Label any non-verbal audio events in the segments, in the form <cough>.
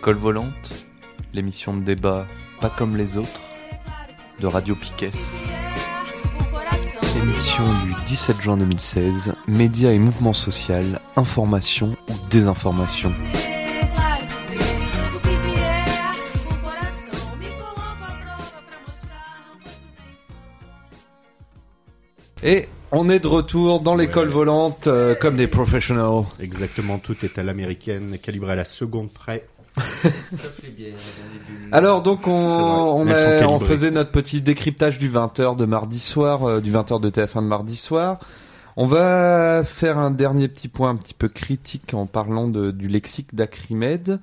L'école volante, l'émission de débat pas comme les autres, de Radio Piquet. Émission du 17 juin 2016, médias et mouvements social, information ou désinformation. Et on est de retour dans l'école Ouais. volante euh, comme des professionnels. Exactement, tout est à l'américaine, calibré à la seconde près. Sauf les bières. dans les bulles. Alors donc on, on, a- on faisait notre petit décryptage du 20h de mardi soir, euh, du 20h de TF1 de mardi soir. On va faire un dernier petit point un petit peu critique en parlant de, du lexique d'Acrimed.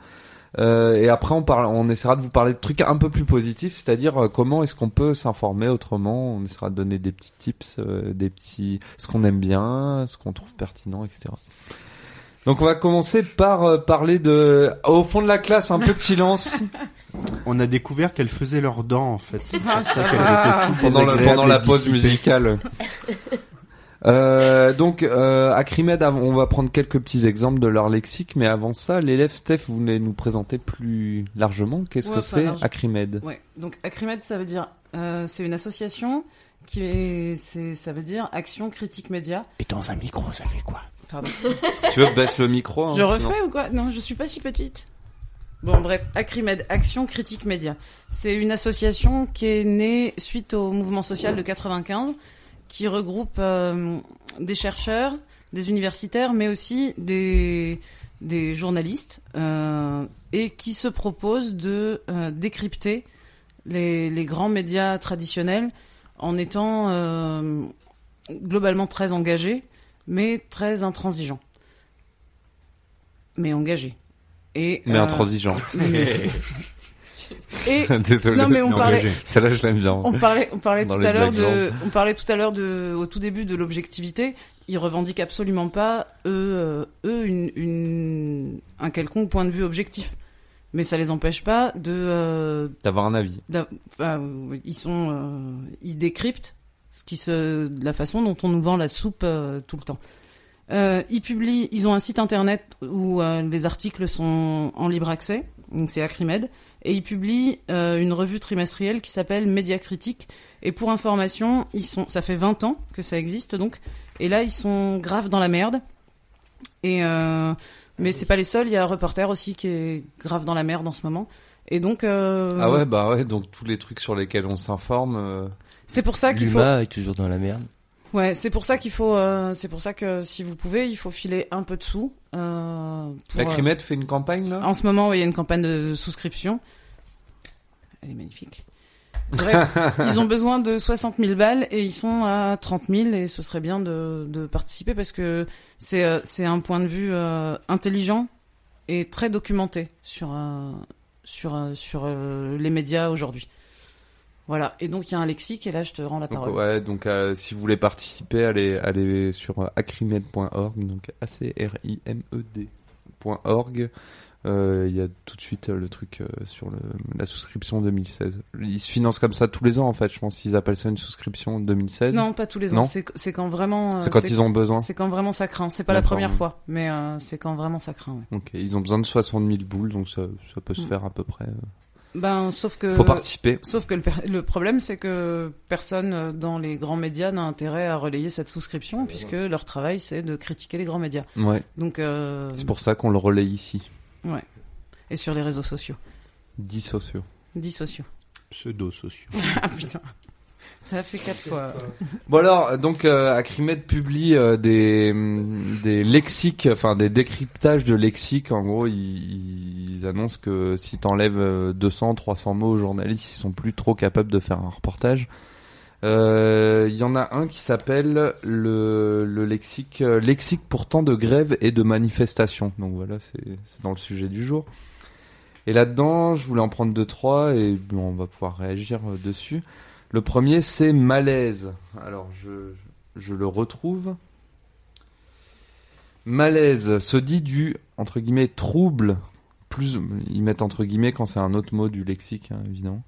Euh, et après on, parle, on essaiera de vous parler de trucs un peu plus positifs, c'est-à-dire euh, comment est-ce qu'on peut s'informer autrement. On essaiera de donner des petits tips, euh, des petits, ce qu'on aime bien, ce qu'on trouve pertinent, etc. Donc on va commencer par euh, parler de, au fond de la classe, un peu de silence. <laughs> On a découvert qu'elles faisaient leurs dents, en fait. Ah, C'est ça ça qu'elles étaient si pendant la, pendant pause musicale. <laughs> Euh, donc, euh, Acrimed, av- on va prendre quelques petits exemples de leur lexique, mais avant ça, l'élève Steph, vous voulez nous présenter plus largement qu'est-ce Ouais, que c'est large. Acrimed Ouais. Donc Acrimed, ça veut dire, euh, c'est une association qui est, c'est, ça veut dire Action Critique Média. Et dans un micro, ça fait quoi? Pardon. Tu veux baisse le micro hein, je sinon- refais ou quoi? Non, je suis pas si petite. Bon, bref, Acrimed, Action Critique Média. C'est une association qui est née suite au mouvement social de 95, qui regroupe euh, des chercheurs, des universitaires, mais aussi des, des journalistes, euh, et qui se propose de euh, décrypter les, les grands médias traditionnels en étant euh, globalement très engagés, mais très intransigeants. Mais engagés. Et, Mais euh, intransigeant. <laughs> <laughs> Et <laughs> Désolé. non mais on parlait, engagé. Celle-là, je l'aime bien. on parlait, on parlait tout à l'heure de, on parlait tout à l'heure de, au tout début de l'objectivité. Ils revendiquent absolument pas eux, euh, eux une, une, un quelconque point de vue objectif. Mais ça les empêche pas de, euh, D'avoir un avis. enfin, ils sont, euh, ils décryptent ce qui se, la façon dont on nous vend la soupe euh, tout le temps. Euh, ils publient, ils ont un site internet où euh, les articles sont en libre accès, donc c'est Acrimed, et ils publient une revue trimestrielle qui s'appelle Média Critique. Et pour information, ils sont, ça fait 20 ans que ça existe donc, et là ils sont grave dans la merde. Et mais c'est pas les seuls, il y a un reporter aussi qui est grave dans la merde en ce moment. Et donc Ah ouais, bah ouais, donc tous les trucs sur lesquels on s'informe. Euh, c'est pour ça qu'il faut L'humain est toujours dans la merde. Ouais, c'est pour ça qu'il faut, euh, c'est pour ça que si vous pouvez, il faut filer un peu de sous. Euh, pour, Acrimed fait une campagne euh, là en ce moment, il y a une campagne de souscription. Elle est magnifique. Bref, <laughs> ils ont besoin de 60 000 balles et ils sont à 30 000 et ce serait bien de, de participer parce que c'est euh, c'est un point de vue euh, intelligent et très documenté sur euh, sur euh, sur euh, les médias aujourd'hui. Voilà. Et donc il y a un lexique et là je te rends la Donc, parole. ouais, donc euh, si vous voulez participer, allez, allez sur euh, acrimed.org, donc A-C-R-I-M-E-D.org. Euh, Il y a tout de suite le truc sur le, la souscription 2016. Ils se financent comme ça tous les ans en fait. Je pense qu'ils appellent ça une souscription 2016. Non, pas tous les ans. C'est quand vraiment. c'est quand ils ont besoin. C'est quand vraiment ça craint. C'est pas la première ouais. fois, mais euh, c'est quand vraiment ça craint. Ouais. Ok, ils ont besoin de 60 000 boules, donc ça, ça peut se Mm. faire à peu près. Ben, sauf que. Faut participer. Sauf que le, per- le problème, c'est que personne euh, dans les grands médias n'a intérêt à relayer cette souscription, puisque leur travail, c'est de critiquer les grands médias. Ouais, Donc, euh, c'est pour ça qu'on le relaye ici. ouais. Et sur les réseaux sociaux. 10 sociaux. Dix sociaux. Pseudo-sociaux. <laughs> ah putain. Ça a fait quatre fois. Bon alors, donc euh, Acrimed publie euh, des hum, des lexiques, enfin des décryptages de lexiques. En gros, ils, ils annoncent que si t'enlèves euh, 200, 300 mots aux journalistes, ils sont plus trop capables de faire un reportage. Euh, Il y en a un qui s'appelle le, le lexique euh, lexique pourtant de grève et de manifestation. Donc voilà, c'est c'est dans le sujet du jour. Et là-dedans, je voulais en prendre deux trois et bon, on va pouvoir réagir euh, dessus. Le premier, c'est malaise. Alors, je, le retrouve. Malaise se dit du, entre guillemets, trouble, plus, ils mettent entre guillemets quand c'est un autre mot du lexique, hein, évidemment.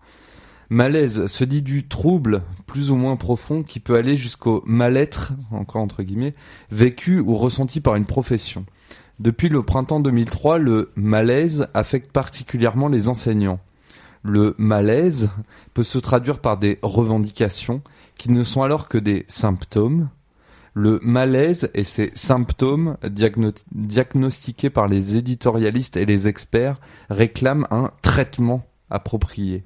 Malaise se dit du trouble plus ou moins profond qui peut aller jusqu'au mal-être, encore entre guillemets, vécu ou ressenti par une profession. Depuis le printemps 2003, le malaise affecte particulièrement les enseignants. Le malaise peut se traduire par des revendications qui ne sont alors que des symptômes. Le malaise et ses symptômes diagno- diagnostiqués par les éditorialistes et les experts réclament un traitement approprié.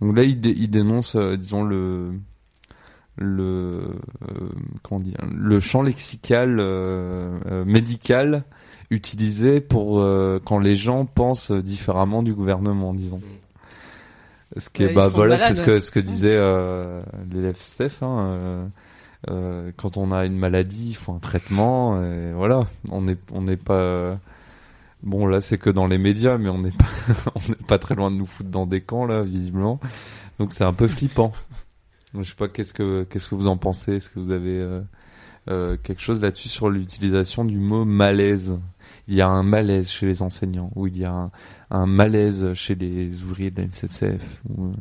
Donc là, il, dé- il dénonce, euh, disons, le, le, euh, champ lexical euh, médical utilisé pour euh, quand les gens pensent différemment du gouvernement, disons. Ce qui est, bah voilà, c'est ce que ce que disait euh, l'élève Steph. Hein, euh, euh, quand on a une maladie, il faut un traitement. Et voilà, on n'est on n'est pas bon là, c'est que dans les médias, mais on n'est pas <laughs> on n'est pas très loin de nous foutre dans des camps là, visiblement. Donc c'est un peu flippant. Je sais pas qu'est-ce que qu'est-ce que vous en pensez? Est-ce que vous avez euh, euh, quelque chose là-dessus sur l'utilisation du mot malaise? Il y a un malaise chez les enseignants ou il y a un, un malaise chez les ouvriers de la ou, euh.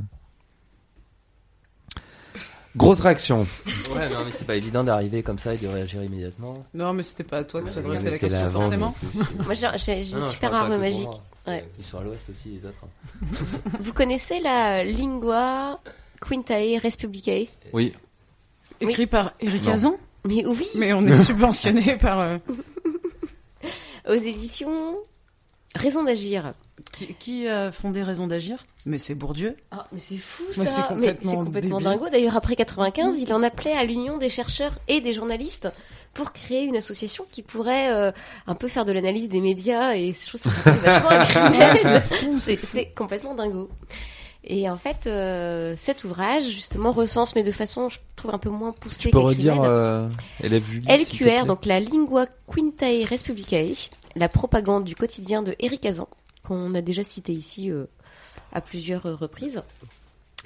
Grosse réaction. Ouais, non, mais c'est pas évident d'arriver comme ça et de réagir immédiatement. Non, mais c'était pas à toi que s'adressait la question forcément. Moi, j'ai une super arme magique. Ouais. Ils sont à l'ouest aussi, les autres. Vous connaissez la lingua quintae respublicae? Oui. Écrit par Eric. Azan, Mais oui, mais on est subventionné par. euh, <laughs> aux éditions Raison d'agir. qui, qui a fondé Raison d'agir? Mais c'est Bourdieu. Ah, mais c'est fou ça c'est Mais complètement c'est complètement dingo. D'ailleurs, après 95, il en appelait à l'union des chercheurs et des journalistes pour créer une association qui pourrait euh, un peu faire de l'analyse des médias et je trouve ça <laughs> vachement. C'est c'est complètement dingo. Et en fait, euh, cet ouvrage, justement, recense, mais de façon, je trouve, un peu moins poussée Tu peux redire euh, LQR, donc la Lingua Quintae Respublicae, la propagande du quotidien de Eric Azan, qu'on a déjà cité ici euh, à plusieurs reprises.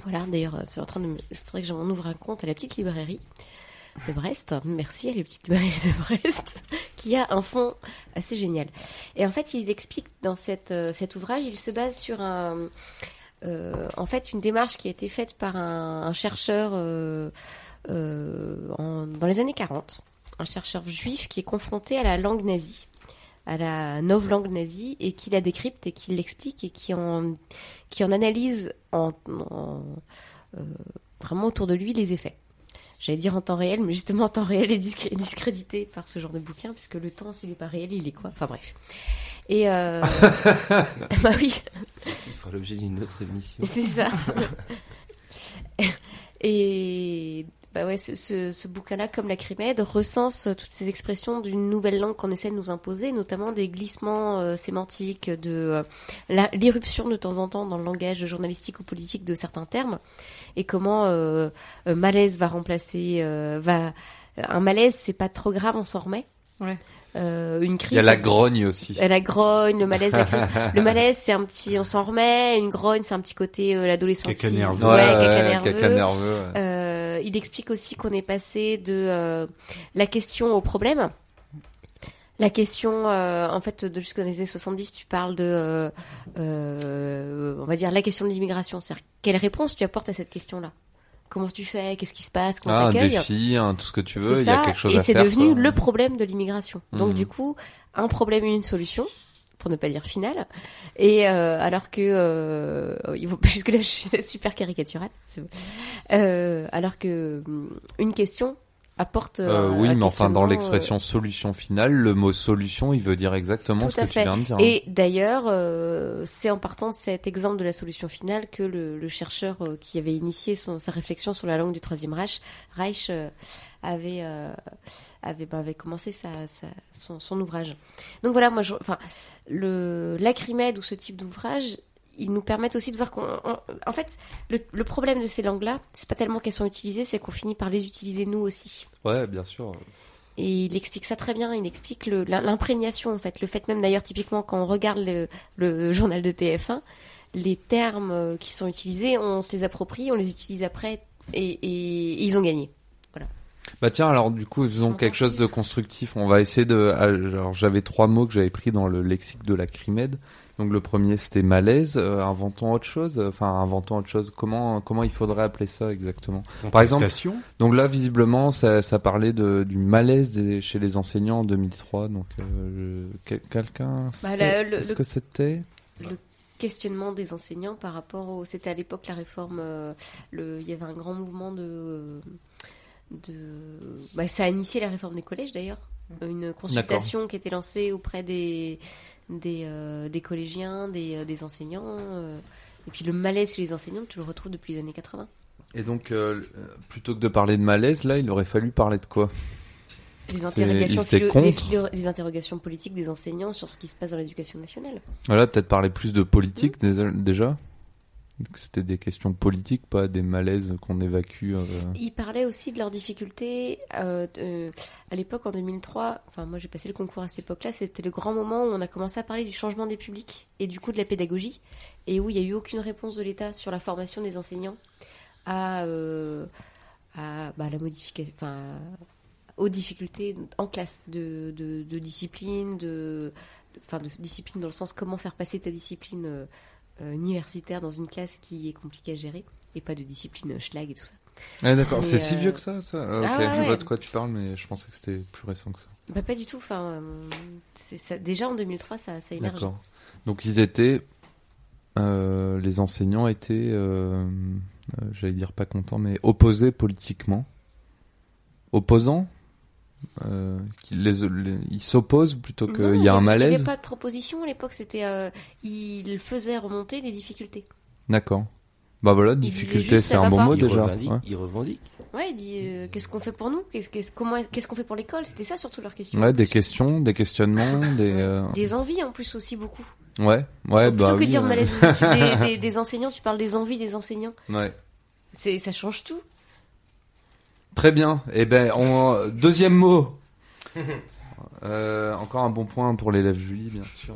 Voilà, d'ailleurs, euh, c'est en train de. Il faudrait que j'en ouvre un compte à la petite librairie de Brest. Merci à la petite librairie de Brest, <laughs> qui a un fond assez génial. Et en fait, il explique dans cette, cet ouvrage, il se base sur un. Euh, en fait, une démarche qui a été faite par un, chercheur euh, euh, dans les années 40, un chercheur juif qui est confronté à la langue nazie, à la langue nazie, et qui la décrypte et qui l'explique et qui en, analyse en, en- vraiment autour de lui les effets. J'allais dire en temps réel, mais justement en temps réel est discré- discrédité par ce genre de bouquin, puisque le temps, s'il n'est pas réel, il est quoi? Enfin bref. Et euh... <laughs> bah oui, Ceci fera l'objet d'une autre émission. c'est ça. Et bah ouais, ce, ce, ce bouquin-là, comme la Crimède, recense toutes ces expressions d'une nouvelle langue qu'on essaie de nous imposer, notamment des glissements euh, sémantiques, de euh, la- l'irruption de temps en temps dans le langage journalistique ou politique de certains termes, et comment euh, euh, malaise va remplacer, euh, va un malaise, c'est pas trop grave, on s'en remet. Ouais. Euh, une crise. Il y a la grogne aussi. La grogne, le malaise, la crise. <laughs> Le malaise, c'est un petit, on s'en remet. Une grogne, c'est un petit côté euh, l'adolescent. Qui- nerveux. Ouais, nerveux. caca nerveux, ouais. Euh, il explique aussi qu'on est passé de euh, la question au problème. La question, euh, en fait, de jusqu'aux années 70, tu parles de, euh, euh, on va dire, la question de l'immigration. C'est-à-dire, quelle réponse tu apportes à cette question-là? Comment tu fais Qu'est-ce qui se passe Comment Ah, un défi, un tout ce que tu veux, c'est il y a quelque chose et à c'est faire. devenu quoi. le problème de l'immigration. Donc Mhm. du coup, un problème et une solution, pour ne pas dire finale. Et euh, alors que euh, <laughs> jusque là, je suis super caricaturale. c'est bon. Euh, alors que hum, une question apporte. Euh, un- oui, mais enfin, dans l'expression solution finale, le mot solution, il veut dire exactement Tout ce que à tu fait. viens de dire. Et d'ailleurs, euh, c'est en partant de cet exemple de la solution finale que le, le chercheur euh, qui avait initié son, sa réflexion sur la langue du Troisième Reich, Reich euh, avait, euh, avait, avait commencé sa, sa- son, son ouvrage. Donc voilà, moi, enfin, le l'acrimède ou ce type d'ouvrage, ils nous permettent aussi de voir qu'on, on- en fait, le, le problème de ces langues-là, c'est pas tellement qu'elles sont utilisées, c'est qu'on finit par les utiliser nous aussi. Ouais, bien sûr. Et il explique ça très bien. Il explique l'imprégnation, en fait. Le fait même, d'ailleurs, typiquement, quand on regarde le, le journal de TF1, les termes euh, qui sont utilisés, on se les approprie, on les utilise après, et, et ils ont gagné. Voilà. Bah tiens, alors du coup, faisons quelque chose de constructif. On va essayer de. Alors j'avais trois mots que j'avais pris dans le lexique de la Crimède. Donc le premier c'était malaise. Euh, inventons autre chose. Enfin, inventons autre chose. Comment comment il faudrait appeler ça exactement? Par exemple. Donc là, visiblement, ça, ça parlait de, du malaise des- chez les enseignants en 2003. Donc euh, quel- quelqu'un Bah, sait le- le- ce le- que c'était? questionnement des enseignants par rapport au. C'était à l'époque la réforme. euh, le... Il y avait un grand mouvement de. de... Bah, ça a initié la réforme des collèges d'ailleurs. Une consultation qui était lancée auprès des, des, euh, des collégiens, des, euh, des enseignants. euh, Et puis le malaise chez les enseignants, tu le retrouves depuis les années 80. Et donc, euh, plutôt que de parler de malaise, là, il aurait fallu parler de quoi? Les interrogations, ils étaient philo- contre. les, philo- les interrogations politiques des enseignants sur ce qui se passe dans l'éducation nationale. Voilà, peut-être parler plus de politique dé- déjà? C'était des questions politiques, pas des malaises qu'on évacue. euh. Ils parlaient aussi de leurs difficultés. euh, à l'époque, en 2003, enfin moi j'ai passé le concours à cette époque-là, c'était le grand moment où on a commencé à parler du changement des publics et du coup de la pédagogie, et où il n'y a eu aucune réponse de l'État sur la formation des enseignants à, euh, bah, la modification, aux difficultés en classe de, de, discipline, de, discipline dans le sens comment faire passer ta discipline universitaire dans une classe qui est compliquée à gérer et pas de discipline euh, schlag et tout ça. Ah, d'accord, c'est si euh, vieux que ça, ça Ah, Ok, ouais, je vois de quoi tu parles, mais je pensais que c'était plus récent que ça. Bah, pas du tout. Enfin, euh, ça, déjà en 2003, ça, ça émerge. D'accord. Donc ils étaient, euh, les enseignants étaient, euh, euh, j'allais dire pas contents, mais opposés politiquement. Opposants euh, qui les, les- Ils s'opposent plutôt qu'il y a un Il n'y malaise avait pas de proposition à l'époque. C'était, euh, il faisait remonter les difficultés. D'accord. Bah voilà, difficulté, c'est un bon pas. mot il déjà. revendique, ouais. il revendique. Ouais, il dit euh, qu'est-ce qu'on fait pour nous? Qu'est-ce qu'est-ce- comment qu'est-ce qu'on fait pour l'école? C'était ça surtout leur question. Ouais, des questions, des questionnements, <coughs> des. euh, Des envies en plus aussi beaucoup. Ouais, ouais, Donc, plutôt bah que oui, de dire ouais. malaise des, des- <laughs> des- des enseignants, tu parles des envies des enseignants. Ouais. C'est ça change tout. Très bien. Eh ben, on... deuxième mot. <laughs> Euh, encore un bon point pour l'élève Julie, bien sûr.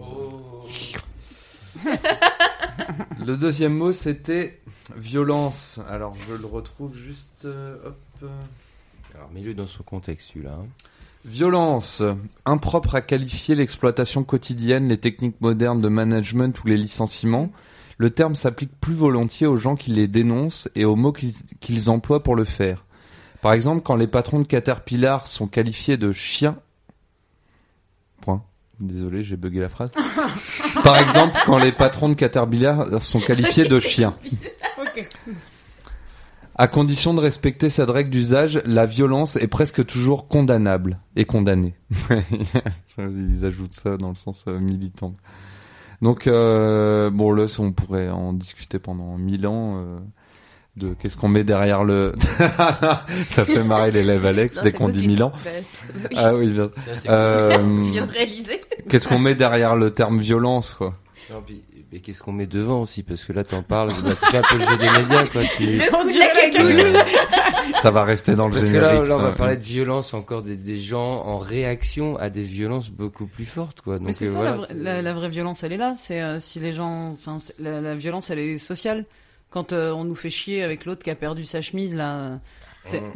Le deuxième mot, c'était violence. Alors, je le retrouve juste. euh, hop. Alors, mets-le dans son contexte, celui-là. hein. Violence, impropre à qualifier l'exploitation quotidienne, les techniques modernes de management ou les licenciements. Le terme s'applique plus volontiers aux gens qui les dénoncent et aux mots qu'ils qu'ils emploient pour le faire. Par exemple, quand les patrons de Caterpillar sont qualifiés de chiens. Point. Désolé, j'ai bugué la phrase. <laughs> Par exemple, quand les patrons de Caterpillar sont qualifiés de <laughs> chiens. Ok. À condition de respecter cette règle d'usage, la violence est presque toujours condamnable et condamnée. <laughs> Ils ajoutent ça dans le sens euh, militant. Donc, euh, bon, là, on pourrait en discuter pendant mille ans euh, de qu'est-ce qu'on met derrière le... <laughs> ça fait marrer l'élève Alex Non, dès qu'on dit ans. Bah, oui. Ah oui, bien. Euh, <laughs> tu viens de réaliser. qu'est-ce qu'on met derrière le terme violence, quoi? Non, puis- mais qu'est-ce qu'on met devant aussi? Parce que là, t'en parles, bah, tu fais un peu le jeu des médias, quoi. Tu... Le coup de la cagoule. Euh, <laughs> Ça va rester dans le Parce que là, générique. là, on va parler de violence encore des, des gens en réaction à des violences beaucoup plus fortes, quoi. Donc, Mais c'est euh, ça voilà, la, vraie, c'est- la- la vraie violence, elle est là. C'est euh, si les gens, enfin, la violence, elle est sociale. Quand euh, on nous fait chier avec l'autre qui a perdu sa chemise, là. euh, C'est... Mmh.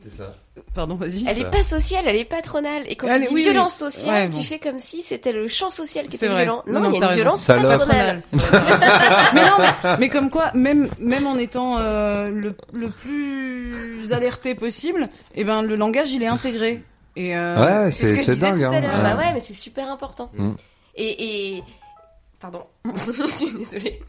C'est ça. Pardon, vas-y. Elle est pas sociale, elle est patronale. Et quand Elle tu dis oui, violence sociale, Ouais, tu fais comme si c'était le champ social qui était vrai. violent. Non, Non, non, il y a une violence patronale. <laughs> mais non, mais, mais comme quoi, même même en étant euh, le, le plus alerté possible, eh ben le langage il est intégré. Et euh, Ouais, C'est ce que je disais dingue. tout à hein. l'heure. Bah ouais, mais c'est super important. Mm. Et, et... Pardon, <laughs> je suis désolée.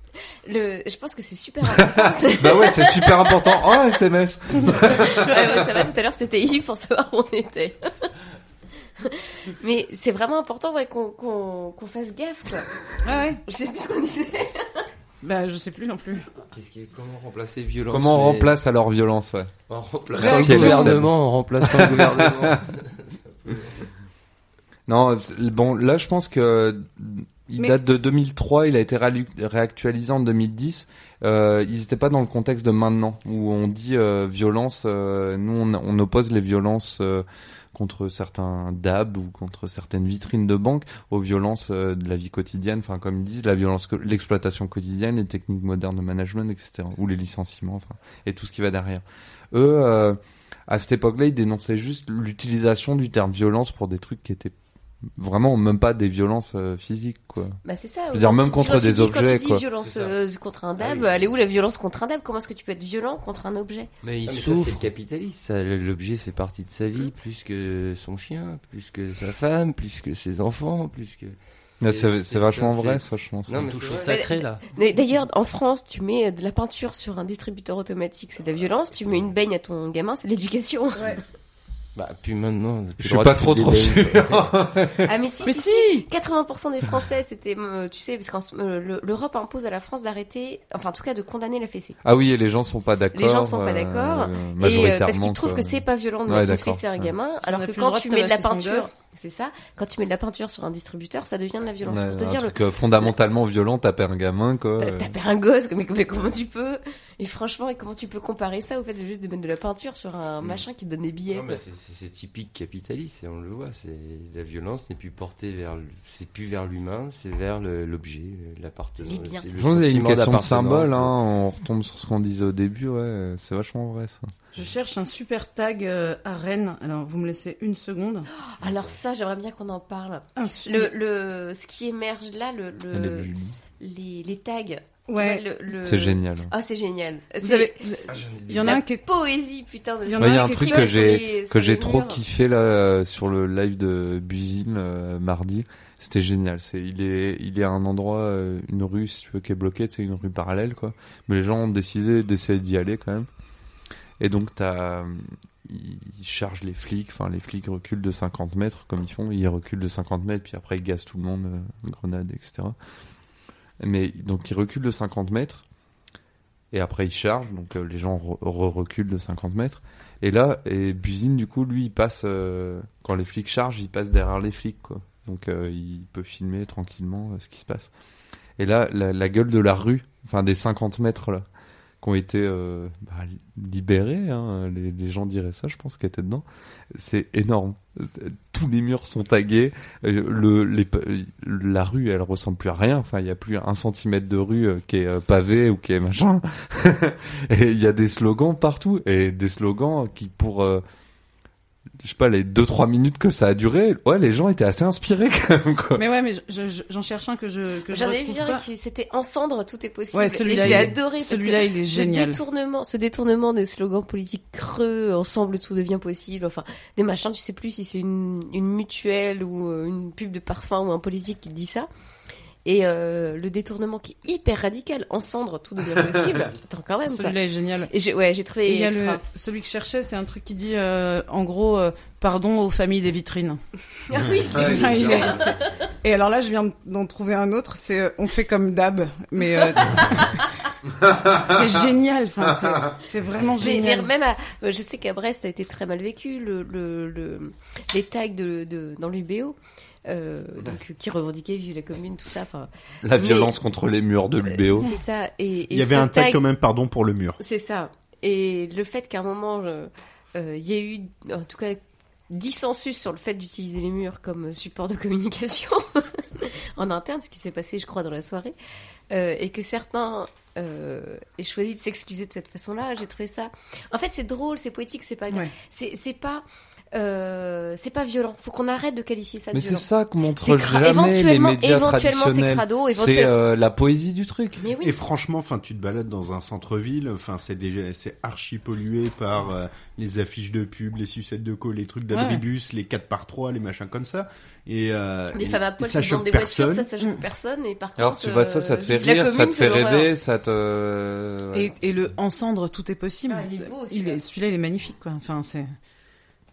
Le... Je pense que c'est super <laughs> important. Bah ouais, c'est super important. Oh, SMS. <laughs> ouais, ouais, ça va, tout à l'heure c'était Yves pour savoir où on était. Mais c'est vraiment important ouais, qu'on qu'on qu'on fasse gaffe. Quoi. ouais, ouais. Je sais plus ce qu'on disait. Bah je sais plus non plus. Qu'est-ce qui est- comment remplacer violence Comment on mais- remplace alors violence, ouais. En remplaçant Réaction. le gouvernement, en remplaçant le gouvernement. Non, bon, là, je pense que il Mais- date de 2003, il a été réactualisé en 2010. Euh, ils n'étaient pas dans le contexte de maintenant, où on dit euh, violence. euh, nous, on, on oppose les violences euh, contre certains DAB ou contre certaines vitrines de banque aux violences euh, de la vie quotidienne. Enfin, comme ils disent, la violence, l'exploitation quotidienne, les techniques modernes de management, etc. Ou les licenciements, enfin, et tout ce qui va derrière. Eux. euh, à cette époque-là, ils dénonçaient juste l'utilisation du terme violence pour des trucs qui étaient vraiment même pas des violences euh, physiques, quoi. Bah c'est ça. veux dire, même Quand contre tu des dis- Quand objets, tu dis quoi. violence euh, contre un dab, Ah oui. elle est où la violence contre un dab Comment est-ce que tu peux être violent contre un objet? Mais il Ah, mais ça, souffre. c'est C'est le capitalisme. ça, L'objet fait partie de sa vie, plus que son chien, plus que sa femme, plus que ses enfants, plus que. Là, C'est- C'est c'est- c'est vachement c'est- vrai, ça, je pense. Non, mais touche au sacré là. Mais D'ailleurs, en France, tu mets de la peinture sur un distributeur automatique, c'est de la violence. Tu mets une baigne à ton gamin, c'est de l'éducation. <laughs> Bah, puis maintenant. t'as plus Je le suis pas trop trop sûr. <laughs> Ah mais si, Mais si, si 80% des Français, c'était, euh, tu sais, parce que l'Europe impose à la France d'arrêter, enfin en tout cas de condamner la fessée. Ah oui, et les gens sont pas d'accord. Les gens sont pas euh, d'accord. euh, Et euh, majoritairement. parce qu'ils trouvent que c'est pas violent de Ouais, à un gamin, alors que le quand droit tu mets de la peinture, c'est ça, quand tu mets de la peinture sur un distributeur, ça devient de la violence. Ouais, Pour te un dire, le- truc euh, fondamentalement violent, taper un gamin, quoi. T'as euh. tapé un gosse, mais, mais comment tu peux Et franchement, et comment tu peux comparer ça au fait de juste de mettre de la peinture sur un Mm. machin qui donne des billets. C'est- typique capitaliste, et on le voit. C'est la violence n'est plus portée vers, c'est plus vers l'humain, c'est vers l'objet, l'appartenance. Les biens. c'est une question de symbole, hein. on retombe sur ce qu'on disait au début, ouais, c'est vachement vrai ça. Je cherche un super tag euh, à Rennes. Alors, vous me laissez une seconde. Alors ça, j'aimerais bien qu'on en parle. Le, le, ce qui émerge là, le, les, les tags. Ouais. Le- le- C'est génial. Ah, c'est génial. Vous avez, vous- Ah, il y en a un qui est poésie, putain. De Il y en Il y a un truc que j'ai que j'ai trop murs. kiffé là euh, sur le live de Buzine euh, mardi. C'était génial. C'est il est il est à un endroit euh, une rue si tu veux qui est bloquée, c'est une rue parallèle quoi. Mais les gens ont décidé d'essayer d'y aller quand même. Et donc t'as ils chargent les flics, enfin les flics reculent de 50 mètres comme ils font, ils reculent de 50 mètres puis après ils gazent tout le monde, euh, grenades etc. Mais donc ils reculent de 50 mètres et après ils chargent, donc euh, les gens re- re- reculent de 50 mètres. Et là, et Buzine, du coup, lui, il passe, euh, quand les flics chargent, il passe derrière les flics, quoi. Donc, euh, il peut filmer tranquillement ce qui se passe. Et là, la, la gueule de la rue, enfin, des 50 mètres, là, qui ont été euh, bah, libérés, hein, les, gens diraient ça, je pense, qui étaient dedans. C'est énorme. Tous les murs sont tagués. Euh, Le, les, la rue, elle ressemble plus à rien. Enfin, il y a plus un centimètre de rue euh, qui est euh, pavé ou qui est machin. <laughs> et il y a des slogans partout. Et des slogans qui, pour, euh, je sais pas, les 2-3 minutes que ça a duré, ouais, les gens étaient assez inspirés quand même, quoi. Mais ouais, mais je- je- j'en cherche un que je que je J'en ai vu un qui c'était en cendres, tout est possible. Ouais, celui-là, je l'ai il est- adoré Celui-là, il est ce génial. détournement, ce détournement des slogans politiques creux, ensemble tout devient possible, enfin des machins, tu sais plus si c'est une, une mutuelle ou euh, une pub de parfum ou un politique qui dit ça. Et euh, le détournement qui est hyper radical, en cendres tout devient possible. <laughs> Attends quand même. Celui-là est génial. Et j'ai ouais, j'ai trouvé Et il y a extra. le, celui que je cherchais, c'est un truc qui dit, euh, en gros, euh, pardon aux familles des vitrines. <laughs> Ah oui, je l'ai vu. Et alors là, je viens d'en trouver un autre, c'est euh, on fait comme d'hab, mais euh, <laughs> c'est génial. Enfin, c'est- vraiment Mais, mais génial. même à, je sais qu'à Brest ça a été très mal vécu le, le, le- les tags de, de dans l'UBO euh, donc qui revendiquaient vive la commune tout ça enfin La Mais- violence contre les murs de l'UBO. c'est ça et, et Il y avait un tag quand même, pardon pour le mur. c'est ça et le fait qu'à un moment euh, il y a eu en tout cas dissensus sur le fait d'utiliser les murs comme support de communication <laughs> en interne ce qui s'est passé je crois dans la soirée euh, et que certains euh, aient choisi de s'excuser de cette façon-là j'ai trouvé ça en fait c'est drôle c'est poétique c'est pas Ouais. c'est c'est pas euh, c'est pas violent faut qu'on arrête de qualifier ça de Mais c'est violent ça que montrent C'est jamais les éventuellement- médias éventuellement, c'est traditionnels. crado, C'est éventuellement- euh, la poésie du truc. mais oui Et franchement, enfin, tu te balades dans un centre-ville, enfin, c'est déjà, c'est archi pollué par euh, les affiches de pub, les sucettes de colle, les trucs d'abribus, les 4 par 3 les machins comme ça. Et, euh, et- femmes à poil ça qui vendent des personne. voitures ça ça choque personne et par Alors contre tu vois ça, ça te fait rire, ça te c'est fait rêver, ça te. ouais. Et, et le encendre, tout est possible. Ah, il est beau, celui-là, il est magnifique, quoi. Enfin, c'est.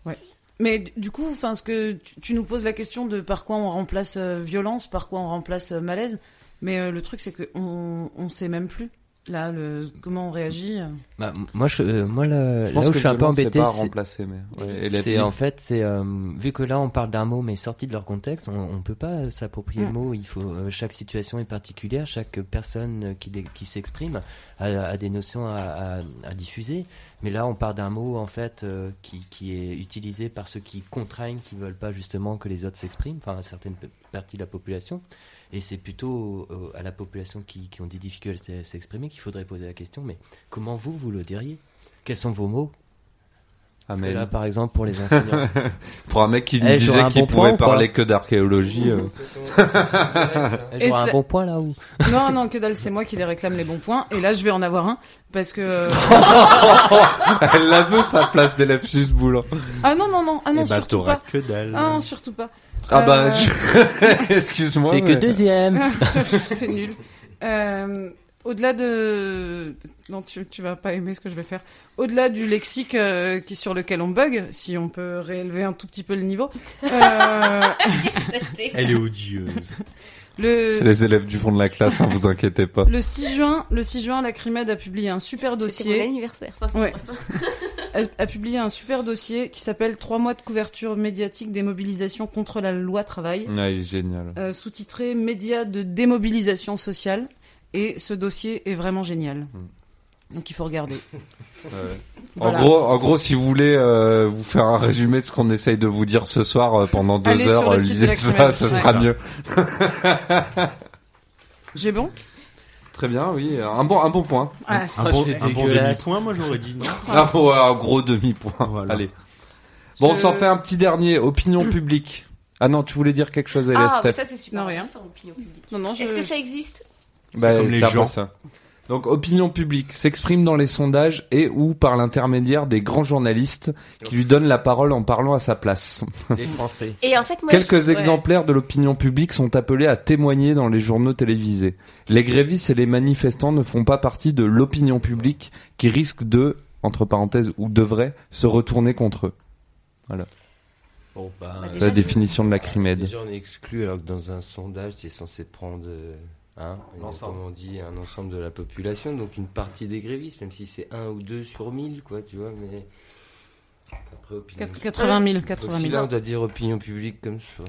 Ouais. Mais du- coup, enfin, ce que tu, nous poses la question de par quoi on remplace euh, violence, par quoi on remplace euh, malaise. Mais euh, le truc, c'est que on, on sait même plus là le comment on réagit. euh. Bah, moi, je, euh, moi là, Je là pense où que je suis un peu embêté, c'est- remplacer, mais. ouais, en fait, c'est euh, vu que là on parle d'un mot mais sorti de leur contexte, on, on peut pas s'approprier le Mm. mot. Il faut euh, chaque situation est particulière, chaque personne qui, qui s'exprime a, a des notions à, à- à diffuser. Mais là, on parle d'un mot en fait euh, qui, qui est utilisé par ceux qui contraignent, qui veulent pas justement que les autres s'expriment, enfin certaines parties de la population. Et c'est plutôt euh, à la population qui, qui ont des difficultés à s'exprimer qu'il faudrait poser la question. Mais comment vous vous le diriez? Quels sont vos mots? C'est Amel. là, par exemple, pour les enseignants. <laughs> Pour un mec qui nous Eh, disait qu'il bon pouvait parler que d'archéologie. euh. Eh, J'aurais un bon point là où Non, non, que dalle, c'est moi qui les réclame les bons points. Et là, je vais en avoir un. Parce que. <laughs> Elle la veut sa place d'élève susboule. Ah non, non, non, ah non, Eh bah, surtout t'auras pas. que dalle. Ah non, surtout pas. Ah bah, Euh, je- <laughs> excuse-moi. T'es que mais- deuxième <laughs> c'est nul. Euh, au-delà de... Non, tu, tu vas pas aimer ce que je vais faire. Au-delà du lexique euh, qui, sur lequel on bug, si on peut réélever un tout petit peu le niveau, euh, Elle est odieuse. le... C'est les élèves du fond de la classe, hein, vous inquiétez pas. Le 6 juin, le 6 juin, la CRIMED a publié un super C'était mon dossier. anniversaire. Enfin, Ouais. A, a publié un super dossier qui s'appelle Trois mois de couverture médiatique des mobilisations contre la loi travail, Ouais, il est génial. euh, sous-titré Médias de démobilisation sociale. Et ce dossier est vraiment génial. Donc il faut regarder. <laughs> Ouais. Voilà. En gros, en gros, si vous voulez euh, vous faire un résumé de ce qu'on essaye de vous dire ce soir euh, pendant deux Allez heures, euh, lisez ça, ouais. sera mieux. J'ai bon? Très bien, oui, un bon, un bon point. ah, Un bon, c'est un bon dégueulasse. demi-point, moi j'aurais dit non. <laughs> Ah, ouais, un gros demi-point. Voilà. Allez. Bon, on Je- s'en fait un petit dernier. Opinion publique. Ah non, tu voulais dire quelque chose, élève Ah, Steph ça c'est super. Non, rien. intéressant, opinion publique. Non, non, je... Est-ce que ça existe? Bah, comme les c'est un peu gens. ça. Donc, opinion publique s'exprime dans les sondages et ou par l'intermédiaire des grands journalistes qui lui donnent la parole en parlant à sa place. <laughs> Les Français. Et en fait, moi, Quelques je- ouais. exemplaires de l'opinion publique sont appelés à témoigner dans les journaux télévisés. Les grévistes et les manifestants ne font pas partie de l'opinion publique qui risque de, entre parenthèses, ou devrait se retourner contre eux. Bon, bah, Bah, C'est Déjà, la définition de la crimède. Déjà, on est exclu alors que dans un sondage, tu es censé prendre euh, hein, comme on dit, un ensemble de la population, donc une partie des grévistes, même si c'est 1 ou 2 sur 1000, quoi, tu vois, mais. Après, opinion. Quatre- 80 000, Donc, 80 si 000. là, on doit dire opinion publique comme ça.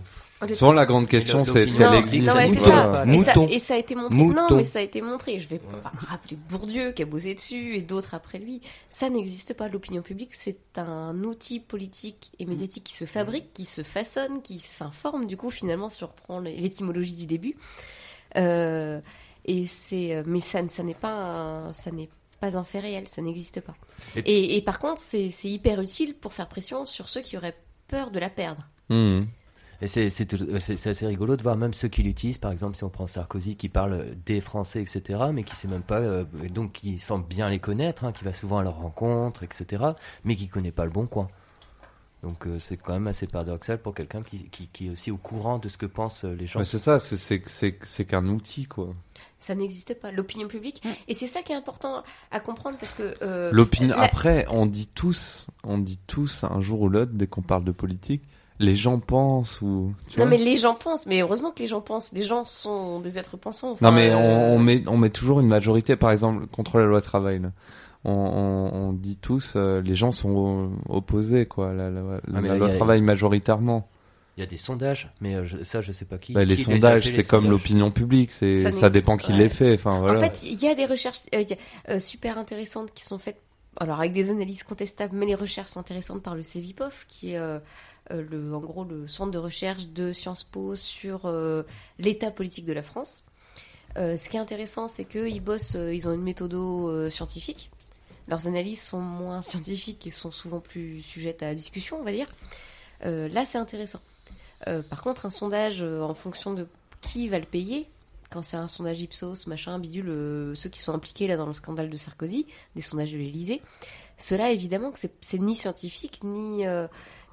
Souvent, la grande question, c'est est-ce qu'elle existe Non, ouais, ça. Et ça, Mouton. et ça a été montré. Non, mais ça a été montré. Je vais pas me rappeler Bourdieu qui a bossé dessus et d'autres après lui. Ça n'existe pas. L'opinion publique, c'est un outil politique et médiatique qui se fabrique, qui se façonne, qui s'informe. Du coup, finalement, si on reprend l'étymologie du début. Euh, et c'est, euh, mais ça, ça n'est pas, un- ça n'est pas un fait réel. Ça n'existe pas. Et- Et, et par contre, c'est c'est hyper utile pour faire pression sur ceux qui auraient peur de la perdre. Mhm. Et c'est c'est tout- euh, c'est- c'est assez rigolo de voir même ceux qui l'utilisent, par exemple si on prend Sarkozy qui parle des Français, etc., mais qui sait même pas, euh, et donc qui semble bien les connaître, hein, qui va souvent à leurs rencontres, etc., mais qui connaît pas le bon coin. Donc euh, c'est quand même assez paradoxal pour quelqu'un qui, qui, qui est aussi au courant de ce que pensent euh, les gens. Ouais, c'est ça, c'est- c'est c'est- c'est qu'un outil, quoi. Ça n'existe pas, l'opinion publique. Et c'est ça qui est important à comprendre parce que. euh, L'opinion. la- Après, on dit tous, on dit tous un jour ou l'autre, dès qu'on parle de politique, les gens pensent ou. Tu Non, vois mais les gens pensent, mais heureusement que les gens pensent. Les gens sont des êtres pensants. Non enfin, mais euh, on, on met on met toujours une majorité par exemple contre la loi travail. là. On, on, on dit tous euh, les gens sont opposés quoi la, la, la- Ah, là, a- travail majoritairement. Il y a des sondages, mais euh, je- ça je sais pas qui. Bah, les qui sondages c'est comme l'opinion publique c'est Ça dépend qui les fait enfin voilà. En fait, il y a des recherches euh, a, euh, super intéressantes qui sont faites, alors avec des analyses contestables, mais les recherches sont intéressantes par le CEVIPOF, qui est euh, le, en gros le centre de recherche de Sciences Po sur euh, l'état politique de la France. Euh, ce qui est intéressant, c'est qu'ils bossent, euh, ils ont une méthode euh, scientifique. Leurs analyses sont moins <laughs> scientifiques et sont souvent plus sujettes à discussion, on va dire. Euh, là, c'est intéressant. Euh, par contre, un sondage euh, en fonction de qui va le payer, quand c'est un sondage Ipsos, machin, bidule, ceux qui sont impliqués là dans le scandale de Sarkozy, des sondages de l'Elysée, cela évidemment que c'est- ni scientifique ni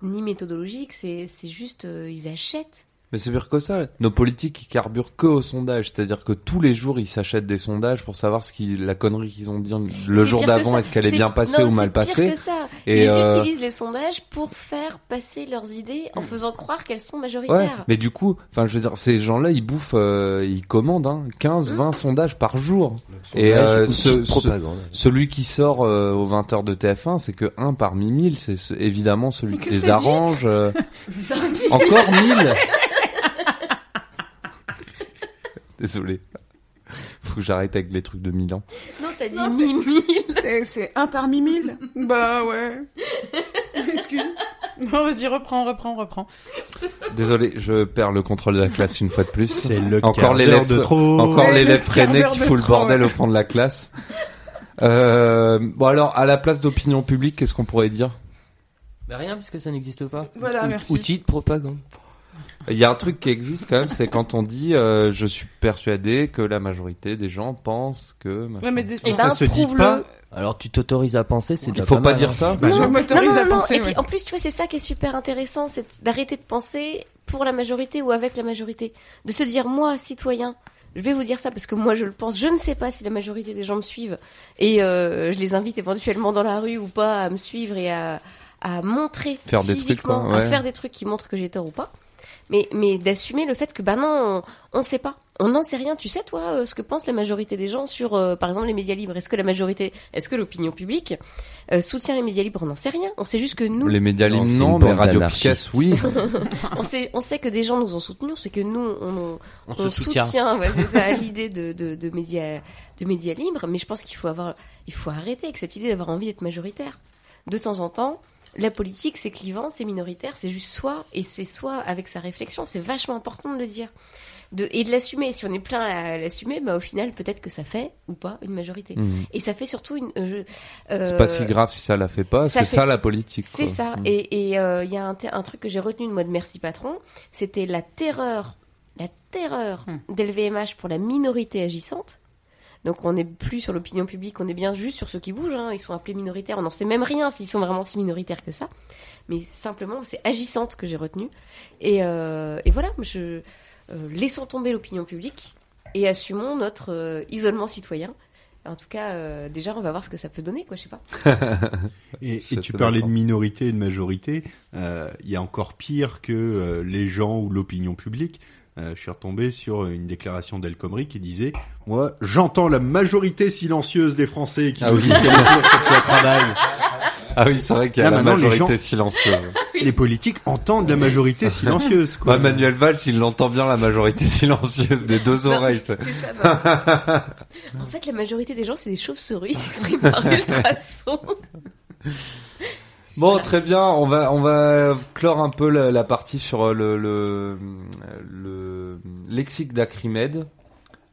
ni méthodologique, c'est juste ils achètent. Mais c'est pire que ça. Nos politiques ils carburent que au sondage, c'est-à-dire que tous les jours ils s'achètent des sondages pour savoir ce qui la connerie qu'ils ont dit le C'est jour d'avant est-ce qu'elle est C'est- bien passée non, ou mal c'est passée. Pire que ça. Et ils euh, utilisent les sondages pour faire passer leurs idées en faisant croire qu'elles sont Ouais, majoritaires. mais du coup, enfin, je veux dire, ces gens-là, ils bouffent, euh, ils commandent hein, 15, 20 sondages par jour. Et, euh, ce- propagande. Celui qui sort euh, aux 20h de TF1, c'est que un parmi 1000, c'est ce- évidemment celui qui les que t'as dit arrange. euh, <laughs> Encore 1000 <laughs> Désolé. Faut que j'arrête avec les trucs de Milan. Non, t'as dit Non, c'est- mille. C'est, c'est un parmi mille Bah ouais. Excuse. Non, vas-y, reprends, reprends, reprends. Désolé, je perds le contrôle de la classe une fois de plus. C'est le Encore quart l'élève d'heure de trop. Encore Ouais, l'élève le freiné qui fout le trop, bordel ouais. au fond de la classe. Euh, bon alors, à la place d'opinion publique, qu'est-ce qu'on pourrait dire? Bah rien, puisque ça n'existe pas. Voilà, Ou- merci. Outil de propagande. Il y a un truc qui existe quand même, c'est quand on dit euh, je suis persuadé que la majorité des gens pensent que. Ouais, mais des- Eh ça ben, se dit pas. Alors tu t'autorises à penser, c'est Il faut pas mal, dire hein. ça. Bah, Je non. m'autorise non, non, à penser, Et ouais. puis en plus, tu vois, c'est ça qui est super intéressant, c'est d'arrêter de penser pour la majorité ou avec la majorité. De se dire, moi, citoyen, je vais vous dire ça parce que moi je le pense. Je ne sais pas si la majorité des gens me suivent et euh, je les invite éventuellement dans la rue ou pas à me suivre et à, à montrer Faire des trucs, physiquement, quoi, ouais. à faire des trucs qui montrent que j'ai tort ou pas. Mais, mais d'assumer le fait que bah non, on, on sait pas. On n'en sait rien. Tu sais toi euh, ce que pense la majorité des gens sur, euh, par exemple, les médias libres. Est-ce que la majorité, est-ce que l'opinion publique euh, soutient les médias libres? On n'en sait rien. On sait juste que nous, Les médias libres, non, mais Radio. Picasse, oui. <laughs> <laughs> on sait, on sait que des gens nous ont soutenus. C'est que nous, on, On on soutient. soutient, <laughs> ouais, c'est ça, l'idée de, de, de médias, de médias libres. Mais je pense qu'il faut avoir, il faut arrêter avec cette idée d'avoir envie d'être majoritaire. De temps en temps, la politique, c'est clivant, c'est minoritaire, c'est juste soi, et c'est soi avec sa réflexion. C'est vachement important de le dire. De, et de l'assumer. Si on est plein à l'assumer, bah, au final, peut-être que ça fait ou pas une majorité. Mhm. Et ça fait surtout une. euh, C'est euh, pas si grave si ça la fait pas. C'est fait- ça la politique. c'est ça. Mhm. Et et, euh, il y a un, truc que j'ai retenu de moi de Merci Patron, c'était la terreur, la terreur Hmm. d'LVMH pour la minorité agissante. Donc on n'est plus sur l'opinion publique, on est bien juste sur ceux qui bougent. hein. Ils sont appelés minoritaires, on n'en sait même rien s'ils sont vraiment si minoritaires que ça. Mais simplement, c'est agissante que j'ai retenu. Et, euh, et voilà, je, euh, laissons tomber l'opinion publique et assumons notre euh, isolement citoyen. En tout cas, euh, déjà, on va voir ce que ça peut donner, quoi, je sais pas. <laughs> Et, et tu parlais de minorité et de majorité. euh, Il y a encore pire que euh, les gens ou l'opinion publique. Euh, je suis retombé sur une déclaration d'El Khomri qui disait Moi, j'entends la majorité silencieuse des Français qui Ah oui. travail. Ah oui, c'est vrai qu'il y a Là, la les majorité gens- silencieuse. Les politiques entendent la majorité <laughs> silencieuse. Quoi. Manuel Valls, il l'entend bien la majorité silencieuse des deux Non, oreilles. ça. C'est ça. bah. <laughs> en fait, la majorité des gens, c'est des chauves-souris, ils s'expriment par <laughs> ultrasons. Bon, très bien. On va on va clore un peu la, la partie sur le lexique d'Acrimed.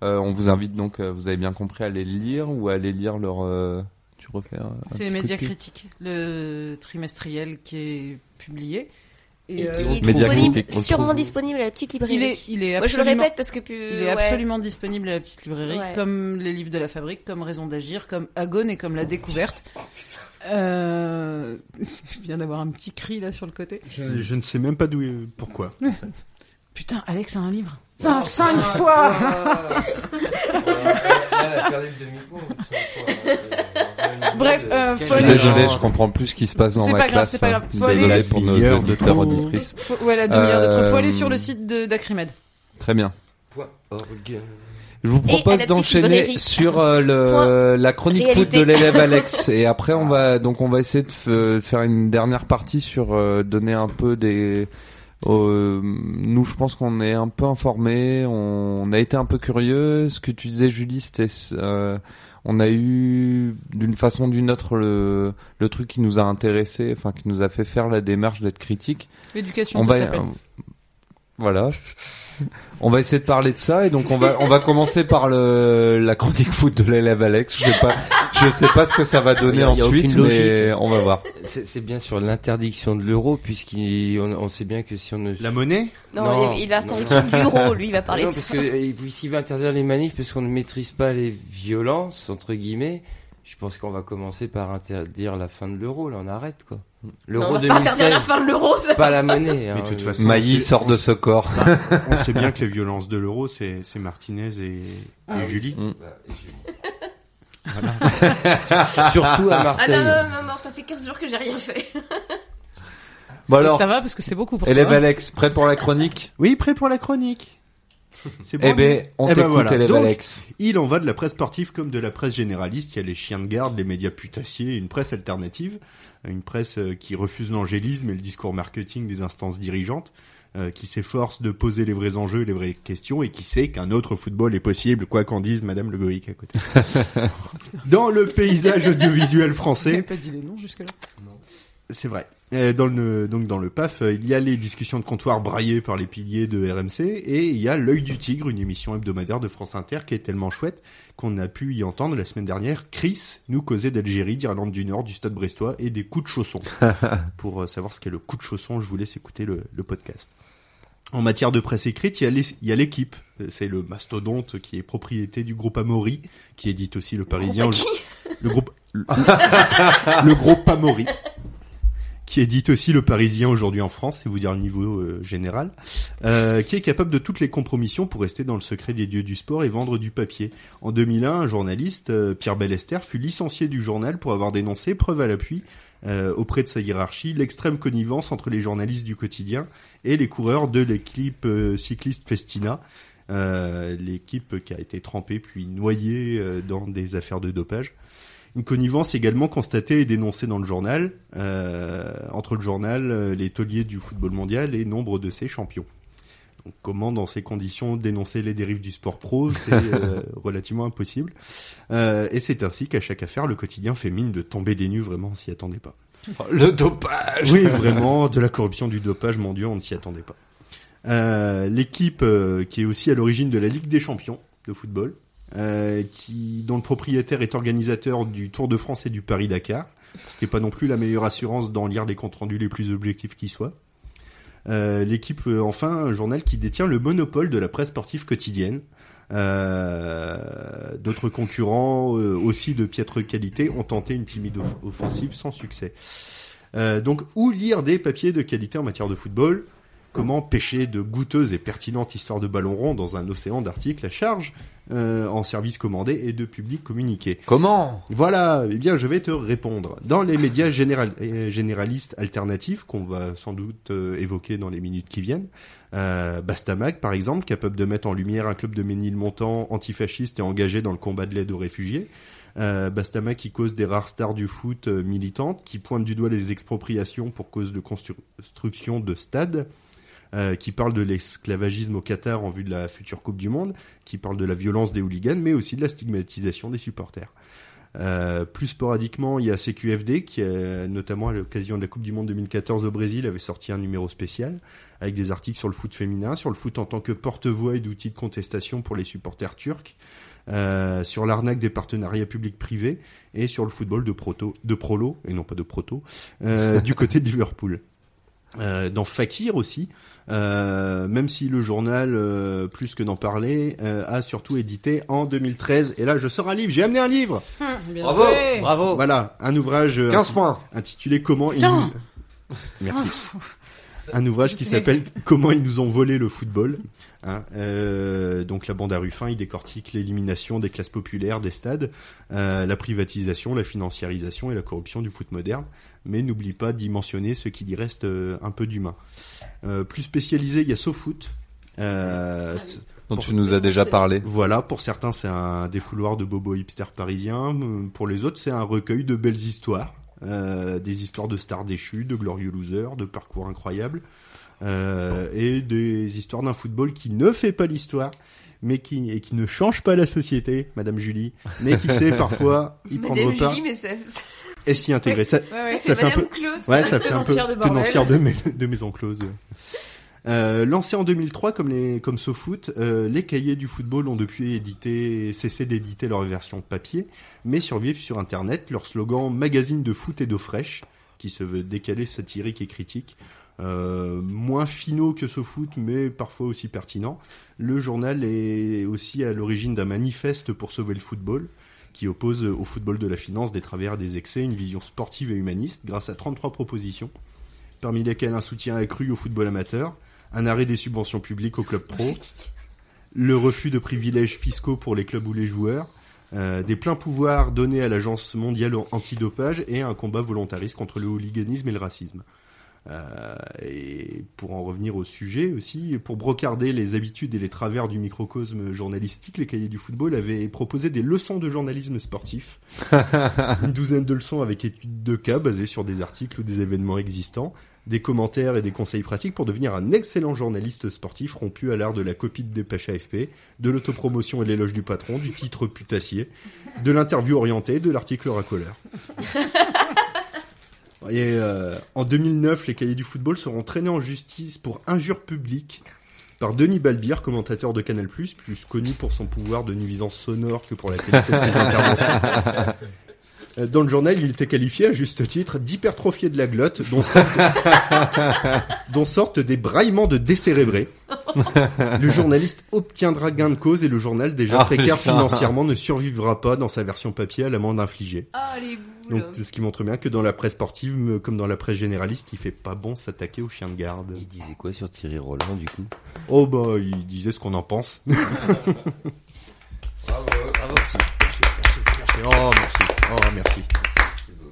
Euh, on vous invite donc, euh, vous avez bien compris, à aller le lire ou à aller lire leur. euh, tu refais. C'est Média Critique, le trimestriel qui est publié. Et, Et, euh, qui est disponible, sûrement trouve. disponible à la petite librairie. il est, il est Moi, je le absolument, répète parce que plus, il est ouais. absolument disponible à la petite librairie, Ouais. comme les livres de la fabrique, comme Raison d'agir, comme Agone et comme La Découverte. <laughs> Euh... <laughs> Je viens d'avoir un petit cri là sur le côté. Je, je ne sais même pas d'où, pourquoi. <laughs> Putain, Alex a un livre. Ça, cinq fois Bref, euh, Je faut suis désolé, je comprends plus ce qui se passe dans C'est ma pas grave, classe. c'est pas grave. Faut Désolé pour nos Demi-heure de auditeurs trop. auditrices. Faut- ouais, la demi-heure de trop. Faut aller Euh, sur le site de- d'Acrimed. Très bien. Org. Je vous propose d'enchaîner librairie. sur euh, le, Point. la chronique Réalité. foot de l'élève Alex <laughs> et après on va donc on va essayer de f- faire une dernière partie sur euh, donner un peu des euh, nous je pense qu'on est un peu informés on a été un peu curieux ce que tu disais Julie c'était euh, on a eu d'une façon ou d'une autre le, le truc qui nous a intéressé enfin qui nous a fait faire la démarche d'être critique L'éducation, on ça s'appelle. euh, voilà. <laughs> On va essayer de parler de ça et donc on va on va commencer par le la chronique foot de l'élève Alex. Je sais pas je sais pas ce que ça va donner Il y a- il y a ensuite mais on va voir. C'est bien sur l'interdiction de l'euro, puisqu'on on sait bien que si on ne... La monnaie Non, Non. il, il a l'interdiction du euro, lui, il va parler non, de parce ça. que s'il veut interdire les manifs parce qu'on ne maîtrise pas les violences entre guillemets, je pense qu'on va commencer par interdire la fin de l'euro. Là, on arrête quoi. L'euro on va pas interdire la 2016, fin de l'euro. pas la monnaie. hein. Mais de toute façon, Mailly on sait- sort de ce corps. On sait bien que <laughs> les violences de l'euro, c'est c'est Martinez et, Ah et. Julie. Bah, et je- Surtout à Ah Marseille. non, non, non, non, ça fait 15 jours que j'ai rien fait. Bon alors, ça va parce que c'est beaucoup pour élève toi. Alex, prêt pour la chronique? Oui, prêt pour la chronique. C'est bon, Eh ben, on Eh ben voilà. élève Donc, Alex. Il en va de la presse sportive comme de la presse généraliste. Il y a les chiens de garde, les médias putassiers, une presse alternative, une presse euh, qui refuse l'angélisme et le discours marketing des instances dirigeantes, euh, qui s'efforce de poser les vrais enjeux et les vraies questions et qui sait qu'un autre football est possible, quoi qu'en dise Madame Le Goïc à côté. <laughs> Dans le paysage audiovisuel français, pas dit les noms jusque là. c'est vrai. Euh, dans le donc dans le PAF, euh, il y a les discussions de comptoir braillées par les piliers de RMC et il y a l'œil du tigre, une émission hebdomadaire de France Inter qui est tellement chouette qu'on a pu y entendre la semaine dernière Chris nous causer d'Algérie, d'Irlande du Nord, du Stade Brestois et des coups de chausson. <laughs> Pour euh, savoir ce qu'est le coup de chausson, je vous laisse écouter le, le podcast. En matière de presse écrite, il y a l'équipe. C'est le mastodonte qui est propriété du groupe Amaury, qui édite aussi le Parisien. Le groupe, le, <laughs> le groupe Amaury, qui édite aussi le Parisien aujourd'hui en France, c'est vous dire le niveau euh, général, euh, qui est capable de toutes les compromissions pour rester dans le secret des dieux du sport et vendre du papier. En 2001, un journaliste, euh, Pierre Bellester, fut licencié du journal pour avoir dénoncé, preuve à l'appui, auprès de sa hiérarchie, l'extrême connivence entre les journalistes du quotidien et les coureurs de l'équipe cycliste Festina, l'équipe qui a été trempée puis noyée dans des affaires de dopage. Une connivence également constatée et dénoncée dans le journal, euh, entre le journal, euh, les tauliers du football mondial et nombre de ses champions. Donc, comment, dans ces conditions, dénoncer les dérives du sport pro, <laughs> c'est euh, relativement impossible. Euh, et c'est ainsi qu'à chaque affaire, le quotidien fait mine de tomber des nues, vraiment, on s'y attendait pas. Le dopage. Oui, vraiment, de la corruption, du dopage, mon Dieu, on ne s'y attendait pas. L'équipe qui est aussi à l'origine de la Ligue des Champions de football, euh, qui dont le propriétaire est organisateur du Tour de France et du Paris-Dakar. C'était pas non plus la meilleure assurance d'en lire les comptes rendus les plus objectifs qui soient. Euh, L'équipe, euh, enfin, un journal qui détient le monopole de la presse sportive quotidienne. D'autres concurrents, aussi de piètre qualité, ont tenté une timide off- offensive sans succès. Donc, où lire des papiers de qualité en matière de football? Comment pêcher de goûteuses et pertinentes histoires de ballon rond dans un océan d'articles à charge euh, en service commandé et de public communiqué Comment? Voilà, eh bien je vais te répondre. Dans les médias général- euh, généralistes alternatifs, qu'on va sans doute euh, évoquer dans les minutes qui viennent, euh, Bastamag par exemple, capable de mettre en lumière un club de Ménilmontant antifasciste et engagé dans le combat de l'aide aux réfugiés, euh, qui cause des rares stars du foot euh, militantes, qui pointe du doigt les expropriations pour cause de construction de stades, euh, qui parle de l'esclavagisme au Qatar en vue de la future Coupe du Monde, qui parle de la violence des hooligans, mais aussi de la stigmatisation des supporters. Euh, plus sporadiquement, il y a CQFD qui, euh, notamment à l'occasion de la Coupe du Monde 2014 au Brésil, avait sorti un numéro spécial avec des articles sur le foot féminin, sur le foot en tant que porte-voix et d'outil de contestation pour les supporters turcs, euh, sur l'arnaque des partenariats publics-privés et sur le football de proto, de prolo et non pas de proto, <laughs> du côté de Liverpool. Euh, dans Fakir aussi, euh, même si le journal, euh, plus que d'en parler, euh, a surtout édité en 2013. Et là, je sors un livre. J'ai amené un livre. <laughs> Bien Bravo. fait. Bravo. Voilà, un ouvrage euh, 15 points. intitulé Comment ils Putain. nous... Merci. <laughs> Un ouvrage Je qui s'appelle Comment ils nous ont volé le football. Hein, euh, donc la bande à Ruffin, il décortique l'élimination des classes populaires, des stades, euh, la privatisation, la financiarisation et la corruption du foot moderne. Mais n'oublie pas d'y mentionner ce qu'il y reste euh, un peu d'humain. Euh, plus spécialisé, il y a SoFoot. Euh, Ah oui. Dont tu nous as déjà parlé. voilà, pour certains, c'est un défouloir de bobo hipster parisien. Pour les autres, c'est un recueil de belles histoires. Euh, des histoires de stars déchus, de glorieux losers, de parcours incroyables. Euh, et des histoires d'un football qui ne fait pas l'histoire, mais qui, et qui ne change pas la société, Madame Julie, mais qui sait <laughs> parfois y prendre Madame part Julie, mais ça, ça, et s'y intégrer. Ça, Ouais, ouais. ça fait fait un peu-. Ouais, ça fait un peu Tenancière de bordel. tenancière de, mais- de maison close. Euh, lancé en 2003 comme les comme SoFoot, euh, les cahiers du football ont depuis édité, cessé d'éditer leur version papier, mais survivent sur Internet. Leur slogan magazine de foot et d'eau fraîche, qui se veut décalé, satirique et critique, euh, moins finaux que SoFoot, mais parfois aussi pertinent. Le journal est aussi à l'origine d'un manifeste pour sauver le football qui oppose au football de la finance des travers des excès une vision sportive et humaniste grâce à 33 propositions, parmi lesquelles un soutien accru au football amateur, un arrêt des subventions publiques aux clubs pro, <laughs> le refus de privilèges fiscaux pour les clubs ou les joueurs, euh, des pleins pouvoirs donnés à l'agence mondiale antidopage et un combat volontariste contre le hooliganisme et le racisme. Euh, et pour en revenir au sujet aussi, pour brocarder les habitudes et les travers du microcosme journalistique, les cahiers du football avaient proposé des leçons de journalisme sportif. <laughs> Une douzaine de leçons avec études de cas basées sur des articles ou des événements existants, des commentaires et des conseils pratiques pour devenir un excellent journaliste sportif rompu à l'art de la copie de dépêche AFP, de l'autopromotion et de l'éloge du patron, du titre putassier, de l'interview orientée, de l'article racoleur. <laughs> Et euh, en 2009, les cahiers du football seront traînés en justice pour injure publique par Denis Balbir, commentateur de Canal+, plus connu pour son pouvoir de nuisance sonore que pour la qualité de ses <laughs> interventions. Euh, Dans le journal, il était qualifié à juste titre d'hypertrophié de la glotte, dont sortent, <laughs> dont sortent des braillements de décérébrés. Le journaliste obtiendra gain de cause et le journal, déjà Ah, précaire financièrement, ne survivra pas dans sa version papier à l'amende infligée. Ah, les Donc, ce qui montre bien que dans la presse sportive, me- comme dans la presse généraliste, il fait pas bon s'attaquer aux chiens de garde. Il disait quoi sur Thierry Roland du coup? Oh bah, il disait ce qu'on en pense. <laughs> Merci. Oh merci. Oh merci.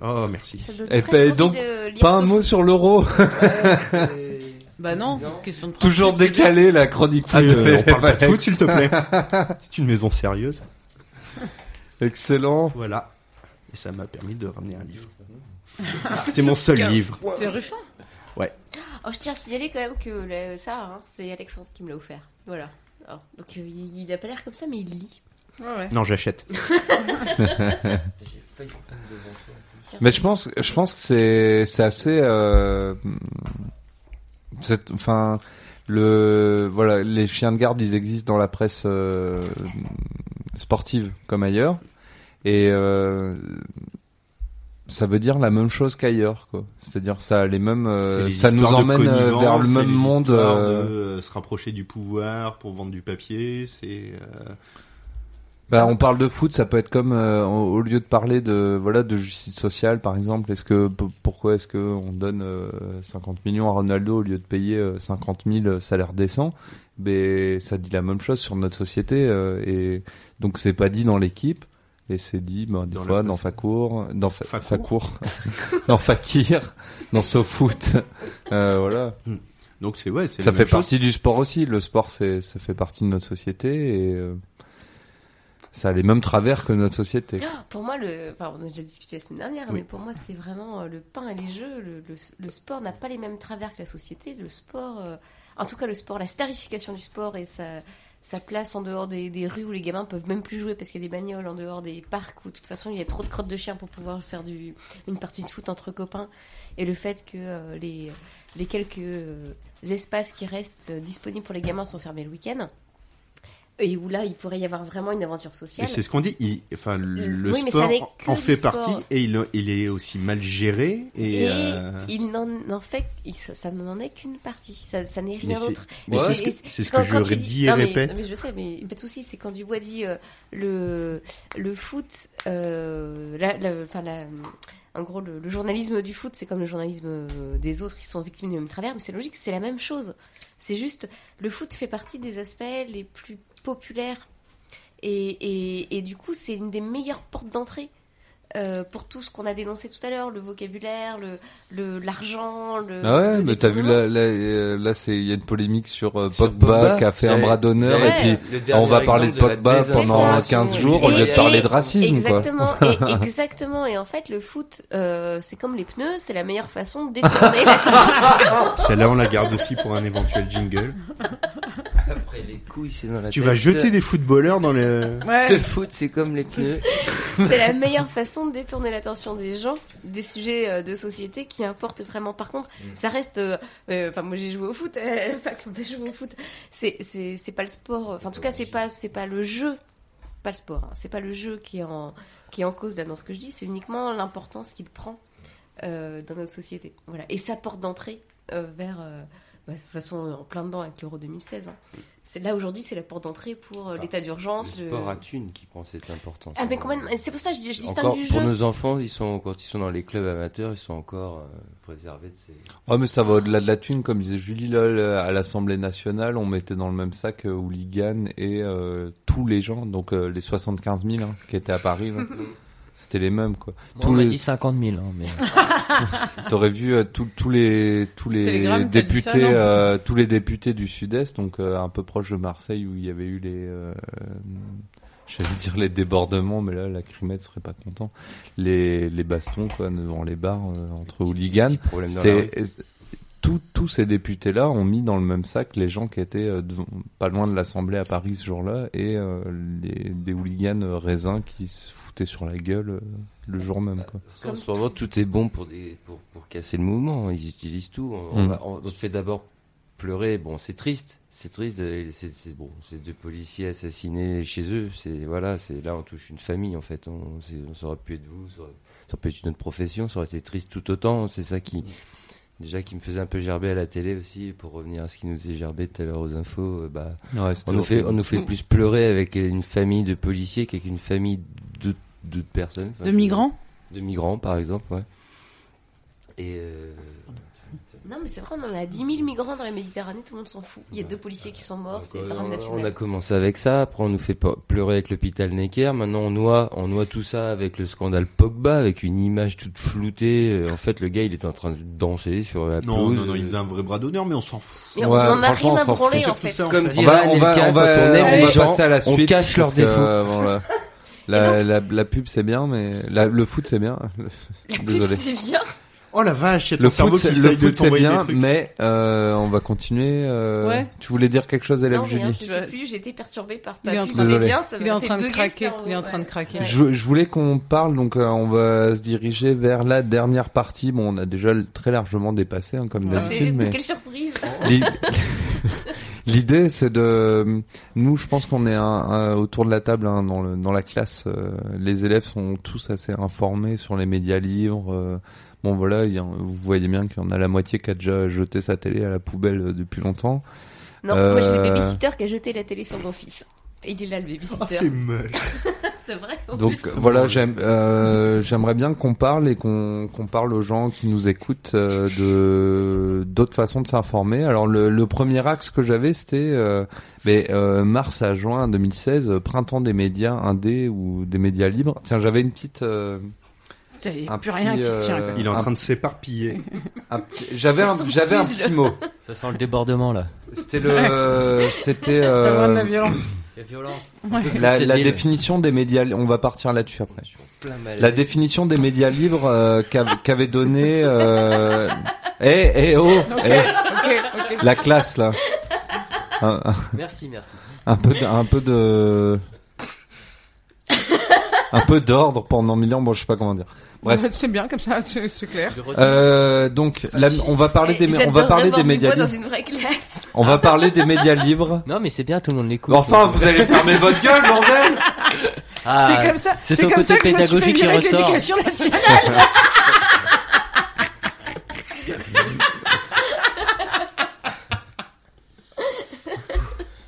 Oh merci. Ça donne Et presque ben, donc, Pas un mot sur l'euro. <laughs> Bah non, question de Toujours décalé la chronique Ah, foot. euh, on parle pas de <laughs> foot s'il te plaît. C'est une maison sérieuse. Excellent. Voilà. Et ça m'a permis de ramener un livre. C'est mon seul livre. C'est Ruffin. Oh, je tiens à signaler quand même que le- ça, hein, c'est Alexandre qui me l'a offert. Voilà. Alors, donc euh, il, il a pas l'air comme ça, mais il lit. Ouais, ouais. Non, j'achète. <laughs> <laughs> Mais je pense, je pense que c'est, assez, euh, c'est- enfin, le, voilà, les chiens de garde, ils existent dans la presse euh, sportive comme ailleurs, et euh, ça veut dire la même chose qu'ailleurs, quoi. C'est-à-dire ça, les mêmes, euh, les ça nous emmène euh, vers le même les monde. de se rapprocher du pouvoir pour vendre du papier. C'est euh, Bah, on parle de foot, ça peut être comme euh, au lieu de parler de voilà de justice sociale par exemple. Est-ce que pourquoi est-ce que on donne euh, 50 millions à Ronaldo au lieu de payer euh, 50 000 salaires décents? Ben ça dit la même chose sur notre société euh, et donc c'est pas dit dans l'équipe et c'est dit ben, des Dans fois dans Facour, dans Fa- <laughs> dans Fakir, dans SoFoot. Euh, voilà. donc c'est ouais, c'est Ça fait chose. partie du sport aussi. Le sport, c'est ça fait partie de notre société et euh, ça a les mêmes travers que notre société. Ah, Pour moi, le, enfin, on a déjà discuté la semaine dernière, Oui. mais pour moi, c'est vraiment euh, le pain et les jeux. Le, le- le sport n'a pas les mêmes travers que la société. Le sport, euh, en tout cas, le sport, la starification du sport et sa, sa place en dehors des, des rues où les gamins peuvent même plus jouer parce qu'il y a des bagnoles, en dehors des parcs où, de toute façon, il y a trop de crottes de chiens pour pouvoir faire du, une partie de foot entre copains. Et le fait que euh, les, les quelques euh, espaces qui restent euh, disponibles pour les gamins sont fermés le week-end. Et où là, il pourrait y avoir vraiment une aventure sociale. c'est ce qu'on dit. il- enfin, le Oui, sport en fait sport. partie et il, il est aussi mal géré et. Et euh, il n'en en fait, ça, ça n'en est qu'une partie. Ça, ça n'est rien d'autre. mais c'est ce que- ce je dis et non, mais- répète. non, mais je sais, mais pas de souci. C'est quand Dubois dit euh, le le foot, euh, la, la- enfin la, en gros le, le journalisme du foot, c'est comme le journalisme euh, des autres qui sont victimes du même travers, mais c'est logique, c'est la même chose. C'est juste le foot fait partie des aspects les plus populaires et, et, et du coup c'est une des meilleures portes d'entrée. euh, pour tout ce qu'on a dénoncé tout à l'heure, le vocabulaire, le l'argent, le. Ah ouais, le mais t'as vu là, là, euh, là c'est il y a une polémique sur, euh, Sur Pogba, Pogba, qui a fait un bras d'honneur et puis on va parler de la Pogba pendant désinformation 15 jours au et- lieu de parler et- de racisme quoi. Exactement, <laughs> et, exactement. Et en fait, le foot, euh, c'est comme les pneus, c'est la meilleure façon de détourner <laughs> l'attention. Celle-là, on la garde aussi pour un éventuel jingle. Après les couilles, c'est dans la Tu tête. vas jeter des footballeurs dans le. Le foot, c'est comme les pneus. <laughs> c'est la meilleure façon de détourner l'attention des gens des sujets euh, de société qui importent vraiment. Par contre, ça reste. euh, euh, Enfin, moi j'ai joué au foot. euh, <laughs> Enfin, quand j'ai joué au foot, c'est c'est c'est pas le sport. Enfin, en tout cas, c'est pas c'est pas le jeu, pas le sport. hein, c'est pas le jeu qui est en qui est en cause là dans ce que je dis. C'est uniquement l'importance qu'il prend euh, dans notre société. Voilà. Et sa porte d'entrée euh, vers. Bah, de toute façon, en plein dedans avec l'Euro 2016. hein. C'est là aujourd'hui, c'est la porte d'entrée pour euh, l'état d'urgence. Le le- sport à thune qui prend cette importance. Ah mais complètement. C'est pour ça que je, dis- je distingue Encore, du pour jeu. nos enfants, ils sont quand ils sont dans les clubs amateurs, ils sont encore euh, préservés de ces. Ah mais ça va au-delà de la thune, comme disait Julie là, le- à l'Assemblée nationale, on mettait dans le même sac euh, hooligan et euh, tous les gens, donc euh, les 75 000 hein, qui étaient à Paris. <laughs> c'était les mêmes quoi. Moi, on m'a les- dit 50 000, hein, mais <laughs> T'aurais vu euh, tous tous les tous les Télégramme, députés ça, euh, tous les députés du Sud-Est, donc euh, un peu proche de Marseille où il y avait eu les euh, j'allais dire les débordements, mais là la crimette serait pas content. Les les bastons quoi devant les bars euh, entre hooligans. C'était tous tous ces députés-là ont mis dans le même sac les gens qui étaient euh, devant- pas loin de l'Assemblée à Paris ce jour-là et euh, les, des hooligans raisins qui se sur la gueule euh, le jour même. Quoi. En ce moment, tout est bon pour, des, pour, pour casser le mouvement. Ils utilisent tout. On, Mm. on- fait d'abord pleurer. Bon, c'est triste. C'est triste. C'est bon, c'est deux policiers assassinés chez eux. C'est voilà. C'est là, on touche une famille en fait. On, ça aurait pu être vous. Ça aurait, ça aurait pu être une autre profession. Ça aurait été triste tout autant. C'est ça qui déjà qui me faisait un peu gerber à la télé aussi. Pour revenir à ce qui nous est gerbé tout à l'heure aux infos. euh, bah, Ouais, on nous fait, on nous fait plus pleurer avec une famille de policiers qu'avec une famille d'autres personnes. De migrants De migrants, par exemple, ouais. Et euh, Non, mais c'est vrai, on en a 10 000 migrants dans la Méditerranée, tout le monde s'en fout. Il y a deux policiers qui sont morts, c'est on, national. on a commencé avec ça. Après, on nous fait pleurer avec l'hôpital Necker. Maintenant, on noie, on noie tout ça avec le scandale Pogba, avec une image toute floutée. Euh, En fait, le gars, il était en train de danser sur la Non, pelouse. non, non, il faisait un vrai bras d'honneur, mais on s'en fout. Et on Ouais, en a rien à on branler en fait. ça, en Comme fait. On va, on va, on va, on aime on va gens, passer à la on suite. cache leurs défauts. euh, bon, <laughs> la, la, la, la pub c'est bien, mais la- le foot c'est bien. La <laughs> pub, Désolé. c'est bien. Oh la vache, il y a ton Le cerveau foot, qui le foot c'est bien, mais euh, on va continuer. euh, Ouais. Tu voulais dire quelque chose, élève Non, rien, je sais plus, j'étais perturbée par Il est ta en train- bien, ça Il est en train de craquer. cerveau, Il est en train de craquer. Ouais. Je, je voulais qu'on parle, donc euh, on va se diriger vers la dernière partie. Bon, on a déjà très largement dépassé, hein, comme Ouais. D'habitude, mais Quelle surprise <laughs> l'idée c'est de, nous, je pense qu'on est un, un- autour de la table hein, dans, le, dans la classe. euh, les élèves sont tous assez informés sur les médias libres. euh, bon, voilà, il y a- vous voyez bien qu'il y en a la moitié qui a déjà jeté sa télé à la poubelle euh, depuis longtemps. Non, moi j'ai le Euh, babysitter qui a jeté la télé sur mon fils. Il est là le Oh, babysitter. c'est moche. <laughs> c'est vrai. Donc plus. voilà, j'aime, euh, j'aimerais bien qu'on parle et qu'on qu'on parle aux gens qui nous écoutent euh, de d'autres façons de s'informer. Alors le, le premier axe que j'avais, c'était euh, mais, euh, mars à juin 2016, euh, printemps des médias indés ou des médias libres. Tiens, j'avais une petite, euh, Il n'y a un plus rien qui petit, se tient. quoi. Il est en un- train de s'éparpiller. <laughs> petit, j'avais un, j'avais un petit mot. Ça sent le débordement là. C'était le, c'était droit de la euh, violence. La violence. <laughs> la, Cette la ville. définition des médias. On va partir là-dessus après. La définition des médias libres euh, qu'av- qu'avait donné euh... <laughs> eh eh oh eh, Ok, ok. la classe là un, un- Merci, merci. un peu de, un peu de un peu d'ordre pendant mille ans bon je sais pas comment dire Bref. Ouais, C'est bien comme ça, c'est clair. Euh, donc la- on va parler Eh, des on va parler des médias dans libres une vraie classe. On va parler des médias libres Non, mais c'est bien, tout le monde l'écoute. enfin vous allez fermer votre gueule bordel <laughs> Ah, c'est comme ça, c'est comme côté ça que je me suis fait pédagogique qui virer avec ressort. l'éducation nationale.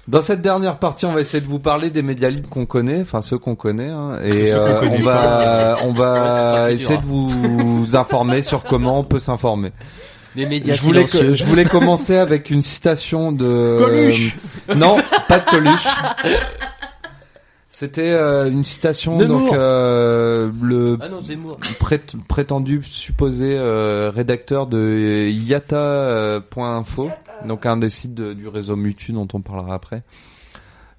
Dans cette dernière partie, on va essayer de vous parler des médias libres qu'on connaît, enfin ceux qu'on connaît, hein, et euh, on va, on <laughs> essayer dur, de vous informer sur comment on peut s'informer. Les médias Je voulais, silencieux. que- je voulais commencer avec une citation de Coluche non, pas de Coluche. C'était euh, une citation Nemours. donc euh, le Ah non, Zemmour. prét- prétendu supposé euh, rédacteur de yata.info, donc un des sites de- du réseau Mutu dont on parlera après,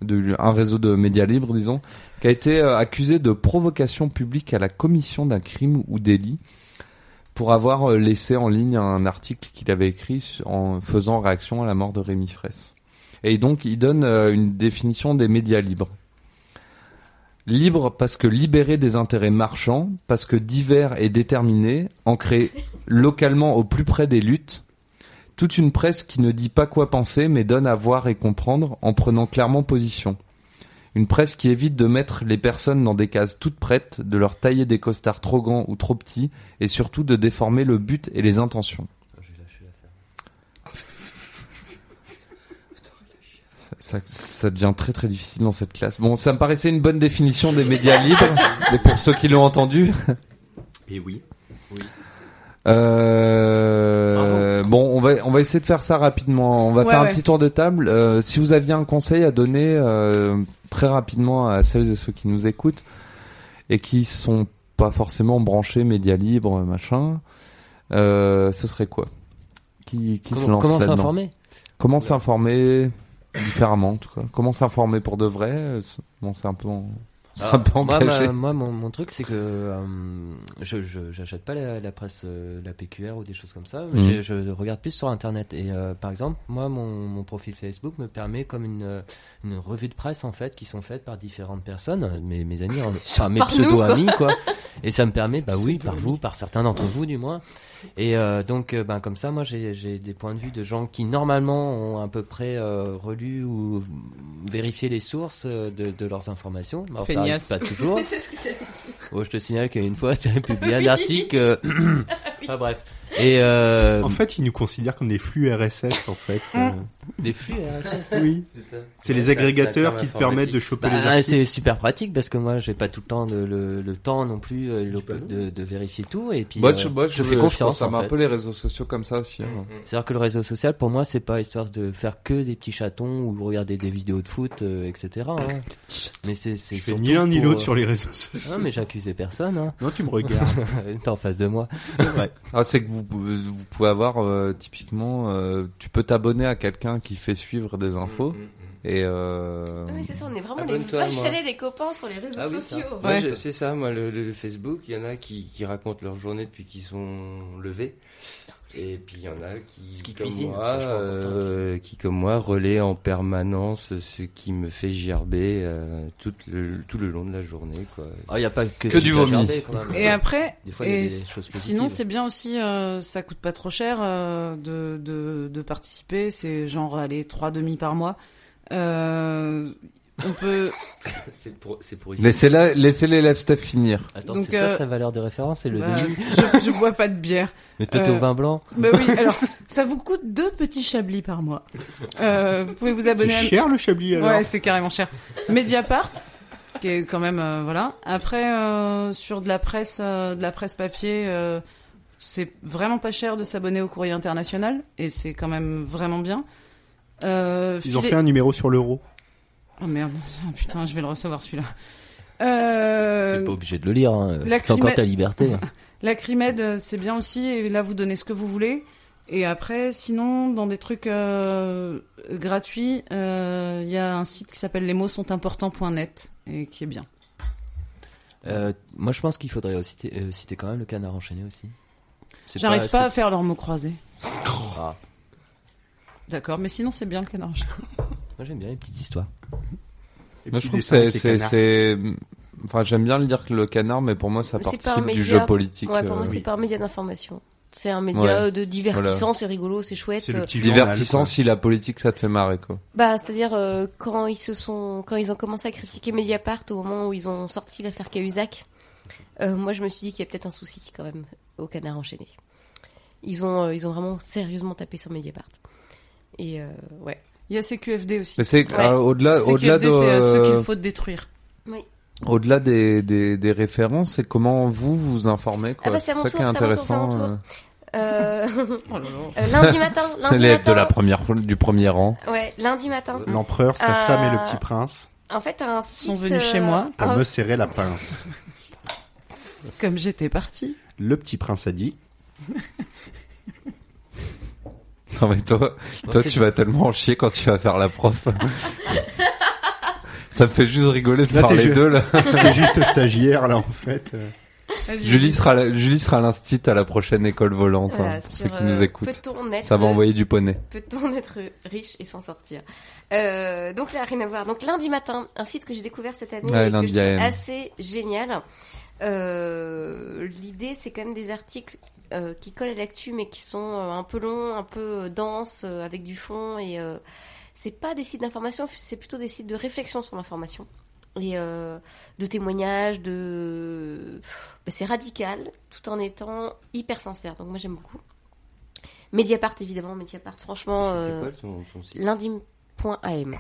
de, un réseau de médias libres disons, qui a été euh, accusé de provocation publique à la commission d'un crime ou délit pour avoir euh, laissé en ligne un article qu'il avait écrit en faisant réaction à la mort de Rémi Fraisse. Et donc il donne euh, une définition des médias libres. Libre parce que libéré des intérêts marchands, parce que divers et déterminé, ancré localement au plus près des luttes. Toute une presse qui ne dit pas quoi penser mais donne à voir et comprendre en prenant clairement position. Une presse qui évite de mettre les personnes dans des cases toutes prêtes, de leur tailler des costards trop grands ou trop petits et surtout de déformer le but et les intentions. Ça, ça, ça devient très très difficile dans cette classe. Bon, ça me paraissait une bonne définition des médias libres, mais pour ceux qui l'ont entendu. Et oui. Euh, bon, on va on va essayer de faire ça rapidement. On va Ouais, faire un petit tour de table. Euh, si vous aviez un conseil à donner euh, très rapidement à celles et ceux qui nous écoutent et qui sont pas forcément branchés médias libres, machin, euh, ce serait quoi? Qui qui se Comment, lance comment là-dedans? s'informer? Comment s'informer différemment en tout cas? Comment s'informer pour de vrai? Bon, c'est un peu en- Ah, moi, empêcher. ma- moi, mon, mon truc, c'est que euh, je j'achète pas la, la presse, euh, la PQR ou des choses comme ça. mais Mhm. Je, je regarde plus sur Internet. Et euh, par exemple, moi, mon, mon profil Facebook me permet comme une, euh, une revue de presse en fait, qui sont faites par différentes personnes, mes, mes amis, en- <laughs> enfin mes Par nous, pseudo amis, quoi. Et ça me permet, bah <laughs> oui, par vous, par certains d'entre vous, du moins. Et euh, donc, ben comme ça, moi, j'ai des points de vue de gens qui normalement ont à peu près euh, relu ou vérifié les sources de, de leurs informations. Alors, ça pas toujours. <laughs> C'est ce que. Oh, je te signale qu'une fois, tu as publié un article. <clears throat> euh, Enfin bref. Et euh, En fait, ils nous considèrent comme des flux RSS, en fait. euh. des flux RSS. oui. C'est ça. C'est les agrégateurs qui te permettent de choper les Bah, articles. c'est super pratique parce que moi j'ai pas tout le temps de, le, le temps non plus euh, le- de, de vérifier tout et puis Moi, euh, je, moi, je je fais confiance Ça m'a un peu les réseaux sociaux comme ça aussi. hein. C'est-à-dire que le réseau social pour moi c'est pas histoire de faire que des petits chatons ou regarder des vidéos de foot euh, etc. hein. <coughs> Mais c'est ni l'un ni l'autre euh, sur les réseaux sociaux. Non mais j'accusais personne. Hein. Non, tu me regardes. <laughs> T'es en face de moi. C'est vrai. Ah, c'est que vous, vous pouvez avoir euh, typiquement, euh, tu peux t'abonner à quelqu'un qui fait suivre des infos et euh, Oui, c'est ça, on est vraiment les vaches à des copains sur les réseaux Ah oui, sociaux. Ouais. je- c'est ça, moi, le, le Facebook, il y en a qui, qui racontent leur journée depuis qu'ils sont levés. Et puis il y en a qui, Ce qui comme cuisine, moi, euh, qui comme moi relaient en permanence ce qui me fait gerber euh, tout, le, tout le long de la journée. Quoi. Ah, y a pas que, Que du vomi. Et après, Des fois, il y a et des choses positives. sinon c'est bien aussi, euh, ça coûte pas trop cher euh, de, de, de participer. C'est genre aller trois demi par mois. On peut. <laughs> C'est pour, c'est pour ici. laissez-la, laissez l'élève Steph finir. Attends, Donc, c'est ça euh, sa valeur de référence, c'est le bah, demi. je, je bois pas de bière. Mais toi, t'es euh, au vin blanc. Bah oui. Alors, <laughs> ça vous coûte deux petits chablis par mois. Euh, vous pouvez vous C'est abonner. à... cher le chablis alors. Ouais, c'est carrément cher. Mediapart, qui est quand même euh, voilà. Après, euh, sur de la presse, euh, de la presse papier, euh, c'est vraiment pas cher de s'abonner au Courrier International et c'est quand même vraiment bien. Euh, Ils ont fait un numéro sur l'euro. Oh merde, Ah, putain, je vais le recevoir celui-là. Euh, T'es pas obligé de le lire. Hein. la C'est encore ta liberté. <laughs> La Crimed, euh, c'est bien aussi, et là vous donnez ce que vous voulez. Et après, sinon, dans des trucs euh, gratuits, euh, il y a un site qui s'appelle les mots sont importants.net et qui est bien. Euh, moi, je pense qu'il faudrait aussi citer, citer quand même le canard enchaîné aussi. C'est J'arrive pas, à faire leurs mots croisés. <laughs> Ah. D'accord, mais sinon c'est bien le canard enchaîné. Moi, j'aime bien les petites histoires. Les Moi, je trouve que c'est, enfin, j'aime bien le dire que le canard, mais pour moi, ça Mais c'est pas participe du jeu politique. Ouais, pour moi, euh, c'est pas un média d'information. C'est un média Ouais. euh, de divertissant, c'est rigolo, c'est chouette. C'est le Euh, petit divertissant journal, si la politique ça te fait marrer quoi. Bah, c'est-à-dire euh, quand ils se sont, quand ils ont commencé à critiquer Mediapart au moment où ils ont sorti l'affaire Cahuzac, euh, moi je me suis dit qu'il y a peut-être un souci quand même au Canard enchaîné. Ils ont, euh, ils ont vraiment sérieusement tapé sur Mediapart. Et euh, ouais. Il y a CQFD aussi. Mais c'est Ouais. euh, au-delà, CQFD, au-delà de, c'est euh, ceux qu'il faut détruire. au-delà des, des, des références, c'est comment vous vous informez quoi. Ah bah, c'est ça tour, qui est intéressant. tour. euh, <laughs> Oh là là. euh, lundi matin, <laughs> lundi L'aide matin. de la première, du premier rang. Ouais, lundi matin. L'empereur, sa Euh, femme et le petit prince En fait, un site. Sont venus chez moi pour un- me serrer la pince. Comme j'étais partie. Le petit prince a dit <laughs> Non mais toi, Bon, toi c'est- tu vas tellement en chier quand tu vas faire la prof. <laughs> ça me fait juste rigoler de Là, faire t'es les ju- deux là. <laughs> T'es juste stagiaire là en fait. Julie sera, la- Julie sera l'instit à la prochaine école volante. Voilà, hein, sur, ceux qui nous euh, écoutent. Être, Ça va envoyer du poney. peut-on être riche et s'en sortir Euh, Donc là, rien à voir. Donc lundi matin, un site que j'ai découvert cette année Ouais, et que lundi je trouve assez génial. Euh, L'idée, c'est quand même des articles euh, qui collent à l'actu, mais qui sont euh, un peu longs, un peu denses, avec du fond. Et c'est pas des sites d'information, c'est plutôt des sites de réflexion sur l'information et euh, de témoignages, de bah, c'est radical, tout en étant hyper sincère. Donc moi j'aime beaucoup. Mediapart évidemment, Mediapart franchement C'est euh, quoi site? lundi.am.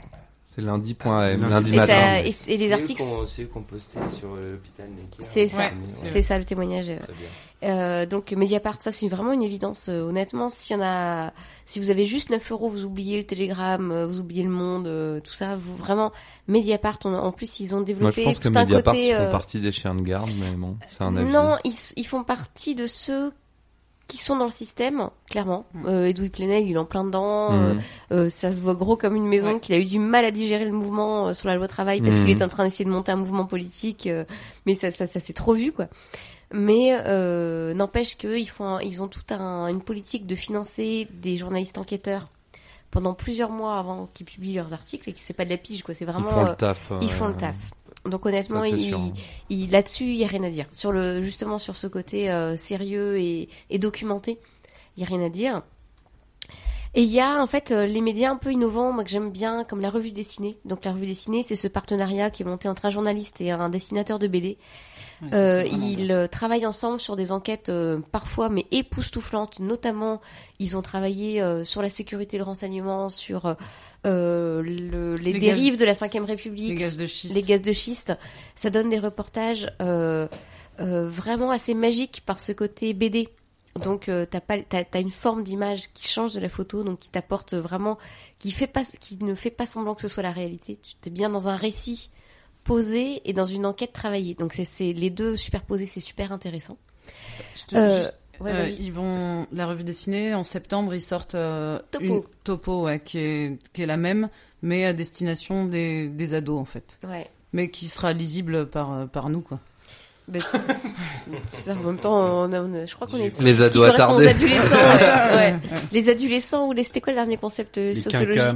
C'est lundi.am, Lundi. lundi Et, matin. ça- et, et les articles, C'est eux qu'on postait sur euh, l'hôpital c'est ça, Ouais, c'est ça le témoignage. euh. Très bien. Euh, donc Mediapart, ça c'est vraiment une évidence. euh, honnêtement, s'il y en a, si vous avez juste 9 euros, vous oubliez le Télégramme, euh, vous oubliez le Monde, euh, tout ça. Vous vraiment Mediapart. on- en plus, ils ont Moi développé je pense que tout Mediapart côté. ils font euh, partie des chiens de garde, mais bon, c'est un avis. non, ils, ils font partie de ceux qui sont dans le système, clairement. Mm. Euh, Edoui Plenel, il est en plein dedans. euh, Mhm. euh, ça se voit gros comme une maison, Ouais. qu'il a eu du mal à digérer le mouvement euh, sur la loi travail parce Mhm. qu'il est en train d'essayer de monter un mouvement politique, euh, mais ça, ça, ça s'est trop vu, quoi. Mais euh, n'empêche qu'ils font, un- ils ont toute un, une politique de financer des journalistes enquêteurs pendant plusieurs mois avant qu'ils publient leurs articles et que c'est pas de la pige, quoi. C'est Ils vraiment font euh, le taf. ils euh, font le taf. Donc honnêtement, ça, il, hein. il- là-dessus, il y a rien à dire. Sur le justement sur ce côté euh, sérieux et, et documenté, il y a rien à dire. Et il y a en fait euh, les médias un peu innovants, moi que j'aime bien, comme la revue dessinée. Donc la revue dessinée, c'est ce partenariat qui est monté entre un journaliste et un dessinateur de BD. Ouais, Euh, ils bien. euh, travaillent ensemble sur des enquêtes euh, parfois mais époustouflantes. Notamment, ils ont travaillé euh, sur la sécurité et le renseignement, sur le- les, Les dérives de la Les République, gaz de schiste. les gaz de schiste. Ça donne des reportages vraiment assez magiques par ce côté BD. Donc euh, t'as pas t'as, t'as une forme d'image qui change de la photo, donc qui t'apporte vraiment, qui fait pas, qui ne fait pas semblant que ce soit la réalité. Tu es bien dans un récit posé et dans une enquête travaillée. Donc c'est, les deux superposés, c'est super intéressant. Te- Euh, juste, ouais, euh, ils vont la revue dessinée en septembre. Ils sortent euh, Topo. une topo ouais, qui est qui est la même, mais à destination des, des ados en fait, Ouais. mais qui sera lisible par euh, par nous quoi. Ben, ça, en même temps, on a- on a- je crois qu'on est Les ados attardés. aux adolescents. <laughs> ouais. Ouais. Les adolescents ou les c'était quoi le dernier concept euh, Les sociologique Les là.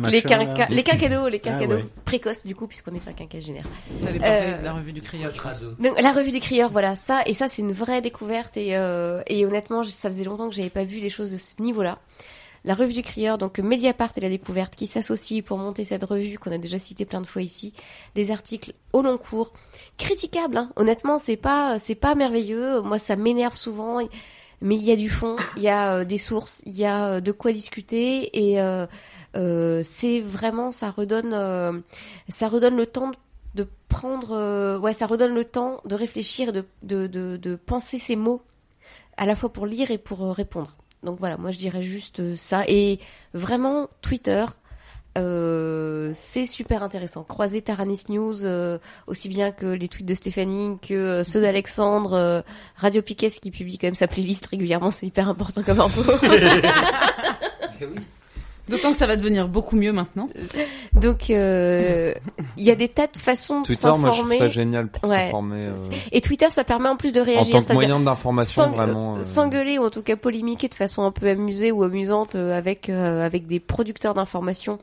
les quinquados, les Ah, quinquados ouais. précoces du coup puisqu'on n'est pas quinquagénaire. Euh, de la revue du crieur. Donc la revue du crieur, voilà ça et ça c'est une vraie découverte et euh, et honnêtement ça faisait longtemps que j'avais pas vu des choses de ce niveau-là. La revue du crieur, donc Mediapart et la découverte qui s'associent pour monter cette revue qu'on a déjà cité plein de fois ici, des articles au long cours, critiquables. Hein. Honnêtement, c'est pas c'est pas merveilleux. Moi, ça m'énerve souvent, mais il y a du fond, il y a euh, des sources, il y a euh, de quoi discuter et euh, euh, c'est vraiment ça redonne ça redonne le temps de prendre ouais ça redonne le temps de réfléchir de, de, de, de penser ces mots à la fois pour lire et pour répondre donc voilà moi je dirais juste euh, ça. Et vraiment Twitter euh, c'est super intéressant. Croiser Taranis News euh, aussi bien que les tweets de Stéphanie que euh, ceux d'Alexandre euh, Radio Piquet qui publie quand même sa playlist régulièrement c'est hyper important comme info <laughs> <laughs> D'autant que ça va devenir beaucoup mieux maintenant. donc euh, il y a des tas de façons de Twitter, moi je trouve s'informer ça génial pour Ouais. s'informer. euh, et Twitter ça permet en plus de en réagir tant que moyen d'information, vraiment. euh, s'engueuler ou en tout cas polémiquer de façon un peu amusée ou amusante avec euh, avec des producteurs d'information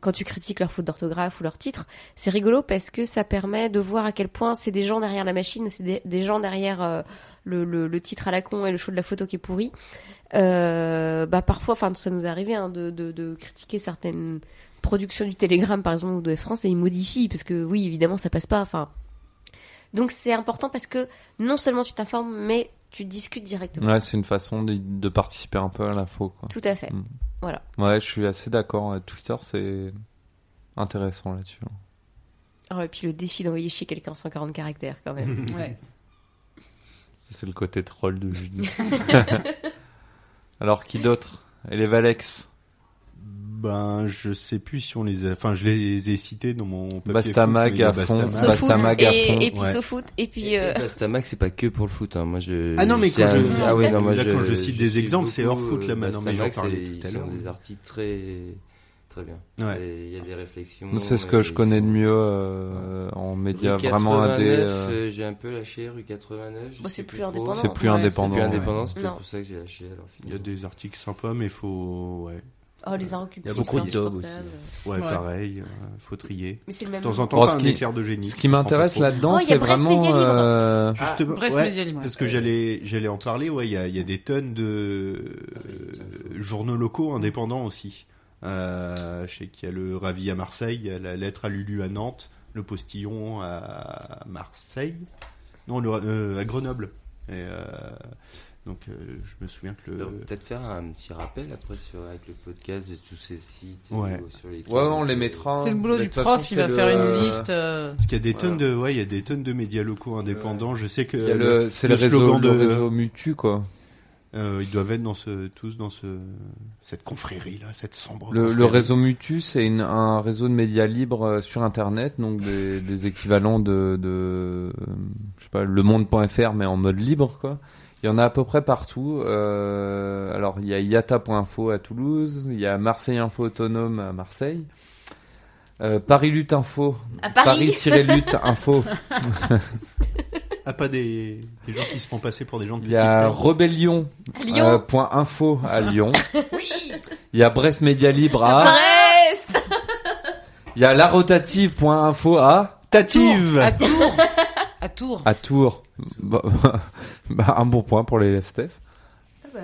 quand tu critiques leur faute d'orthographe ou leur titre, c'est rigolo parce que ça permet de voir à quel point c'est des gens derrière la machine, c'est des, des gens derrière euh, le, le, le titre à la con et le show de la photo qui est pourri. Euh, bah parfois, enfin ça nous est arrivé hein, de, de, de critiquer certaines productions du Télégramme par exemple ou de France et ils modifient parce que oui évidemment ça passe pas. Enfin donc c'est important parce que non seulement tu t'informes mais tu discutes directement. Ouais, c'est une façon de, de participer un peu à l'info. Tout à fait. Mm. Voilà. Ouais, je suis assez d'accord. euh, Twitter, c'est intéressant là-dessus. Ah ouais, puis le défi d'envoyer chier quelqu'un en 140 caractères quand même. <laughs> Ouais. C'est le côté troll de Julie. <laughs> <laughs> Alors, qui d'autre? Et les Valex? Ben, je sais plus si on les a. Enfin, je les ai cités dans mon papier. Bastamag foot, à fond. Bastamag. Sofoot Bastamag à fond, et, puis ouais. Sofoot et puis euh, Bastamax, c'est pas que pour le foot. Hein. Moi, je. Ah non, mais c'est quand un- je- Ah oui, non, moi, là, je, quand je cite des exemples, c'est hors foot, là, euh, maintenant, mais j'en parlais tout à l'heure. des articles très, très bien. Ouais. Il y a des réflexions. C'est ce que je connais de mieux euh, en médias vraiment 89, indé. euh, euh, J'ai un peu lâché rue 89. je Bah, c'est plus indépendant. C'est plus Ouais, indépendant. C'est indépendant, c'est pour ça que j'ai lâché. Alors, Il y a des articles sympas, mais faut. Ouais, oh les. Il y a beaucoup de daubes insupportable. ouais, Ouais. pareil. euh, faut trier. Mais c'est le même. De temps en temps, Oh, pas ce un qui- éclair de génie. Ce qui m'intéresse là-dedans, Oh, il c'est vraiment. Euh, pas trop. Justement, Brest ouais, Média Libre, ouais. Parce que j'allais, j'allais en parler. Ouais, il y a, il y a des tonnes de euh, journaux locaux indépendants aussi. Euh, je sais qu'il y a le Ravi à Marseille, il y a la lettre à Lulu à Nantes, le Postillon à Marseille, non, le, euh, à Grenoble. Et, euh, donc, euh, je me souviens que le. peut-être faire un petit rappel après sur, avec le podcast et tous ces sites. Ouais. sur Ouais, on les mettra. C'est le boulot du prof, façon, il va faire le- une liste. euh, Parce qu'il y a des Voilà. tonnes de, ouais, il y a des tonnes de médias locaux indépendants. Je sais que le, c'est le, le réseau, slogan le de- réseau Mutu, quoi. Euh, ils doivent être dans ce, tous dans ce, cette confrérie là, cette sombre. Le, réseau Mutu, c'est un réseau de médias libres euh, sur Internet, donc des, <laughs> des équivalents de, de, je sais pas, lemonde.fr, mais en mode libre, quoi. Il y en a à peu près partout. Euh, alors, il y a iata.info à Toulouse, il y a Marseille Info Autonome à Marseille, euh, Paris Lutte Info. Paris-Lutte Info. <laughs> Ah, pas des, des gens qui se font passer pour des gens de Il y a Twitter. Rebellion. À Lyon. euh, point info à Lyon. <laughs> Il y a Brest Média Libre à. Brest Il y a la rotative.info à. Tative À Tours. à Tours. À Tours. Bah, <laughs> bah, un bon point pour l'élève Steph.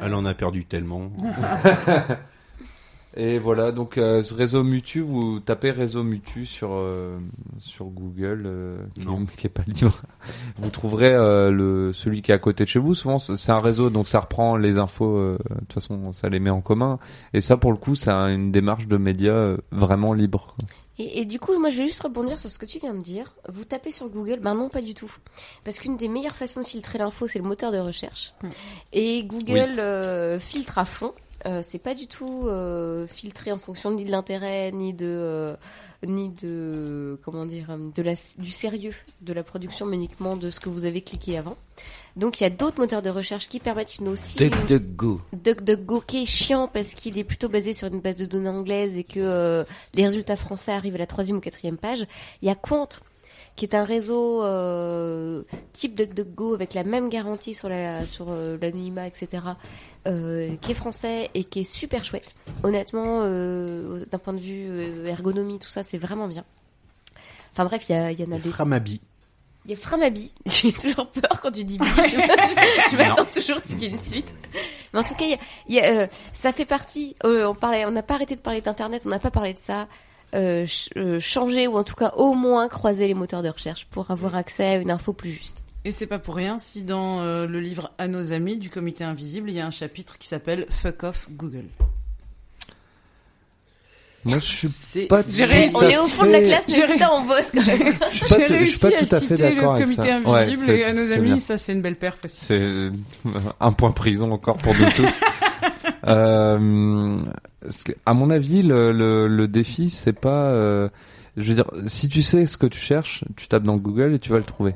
Elle en a perdu tellement. <laughs> Et voilà, donc euh, ce réseau Mutu, vous tapez réseau Mutu sur euh, sur Google, euh, qui, Non. qui est pas libre. <laughs> Vous trouverez euh, le celui qui est à côté de chez vous. Souvent, c'est un réseau, donc ça reprend les infos. euh, De toute façon, ça les met en commun. Et ça, pour le coup, c'est un- une démarche de médias euh, vraiment libre. Et, et du coup, moi, je vais juste rebondir sur ce que tu viens de dire. Vous tapez sur Google, ben non, pas du tout. Parce qu'une des meilleures façons de filtrer l'info, c'est le moteur de recherche. Et Google euh, filtre à fond. Euh, c'est pas du tout euh, filtré en fonction ni de l'intérêt, ni de, euh, ni de, comment dire, de la, du sérieux de la production, mais uniquement de ce que vous avez cliqué avant. Donc, il y a d'autres moteurs de recherche qui permettent une aussi une- DuckDuckGo. DuckDuckGo qui est chiant parce qu'il est plutôt basé sur une base de données anglaise et que les résultats français arrivent à la troisième ou quatrième page. Il y a Quant qui est un réseau euh, type DuckDuckGo avec la même garantie sur la sur euh, l'anonymat etc. euh, qui est français et qui est super chouette. Honnêtement, euh, d'un point de vue euh, ergonomie tout ça c'est vraiment bien. Enfin bref, il y, a- il y en a des Framabi. il y a Framabi. <laughs> J'ai toujours peur quand tu dis bi. Je, m'attends <laughs> toujours à ce qu'il y ait une suite. Mais en tout cas, il y a, il y a, euh, ça fait partie. euh, on parlait, on n'a pas arrêté de parler d'internet. On n'a pas parlé de ça. Euh, ch- euh, changer ou en tout cas au moins croiser les moteurs de recherche pour avoir accès à une info plus juste. Et c'est pas pour rien si dans euh, le livre À nos amis du comité invisible, il y a un chapitre qui s'appelle Fuck off Google. Moi, je suis pas. J'ai tout réussi. On est au fond de la classe, J'ai mais putain, on bosse quand même. Je suis pas, tout- je suis réussi pas à tout à fait citer d'accord le avec comité ça. invisible Ouais, et À nos amis, bien. ça c'est une belle perf aussi. C'est <laughs> un point prison encore pour nous tous. <laughs> Euh, à mon avis, le, le, le défi, c'est pas. euh, je veux dire, si tu sais ce que tu cherches, tu tapes dans Google et tu vas le trouver.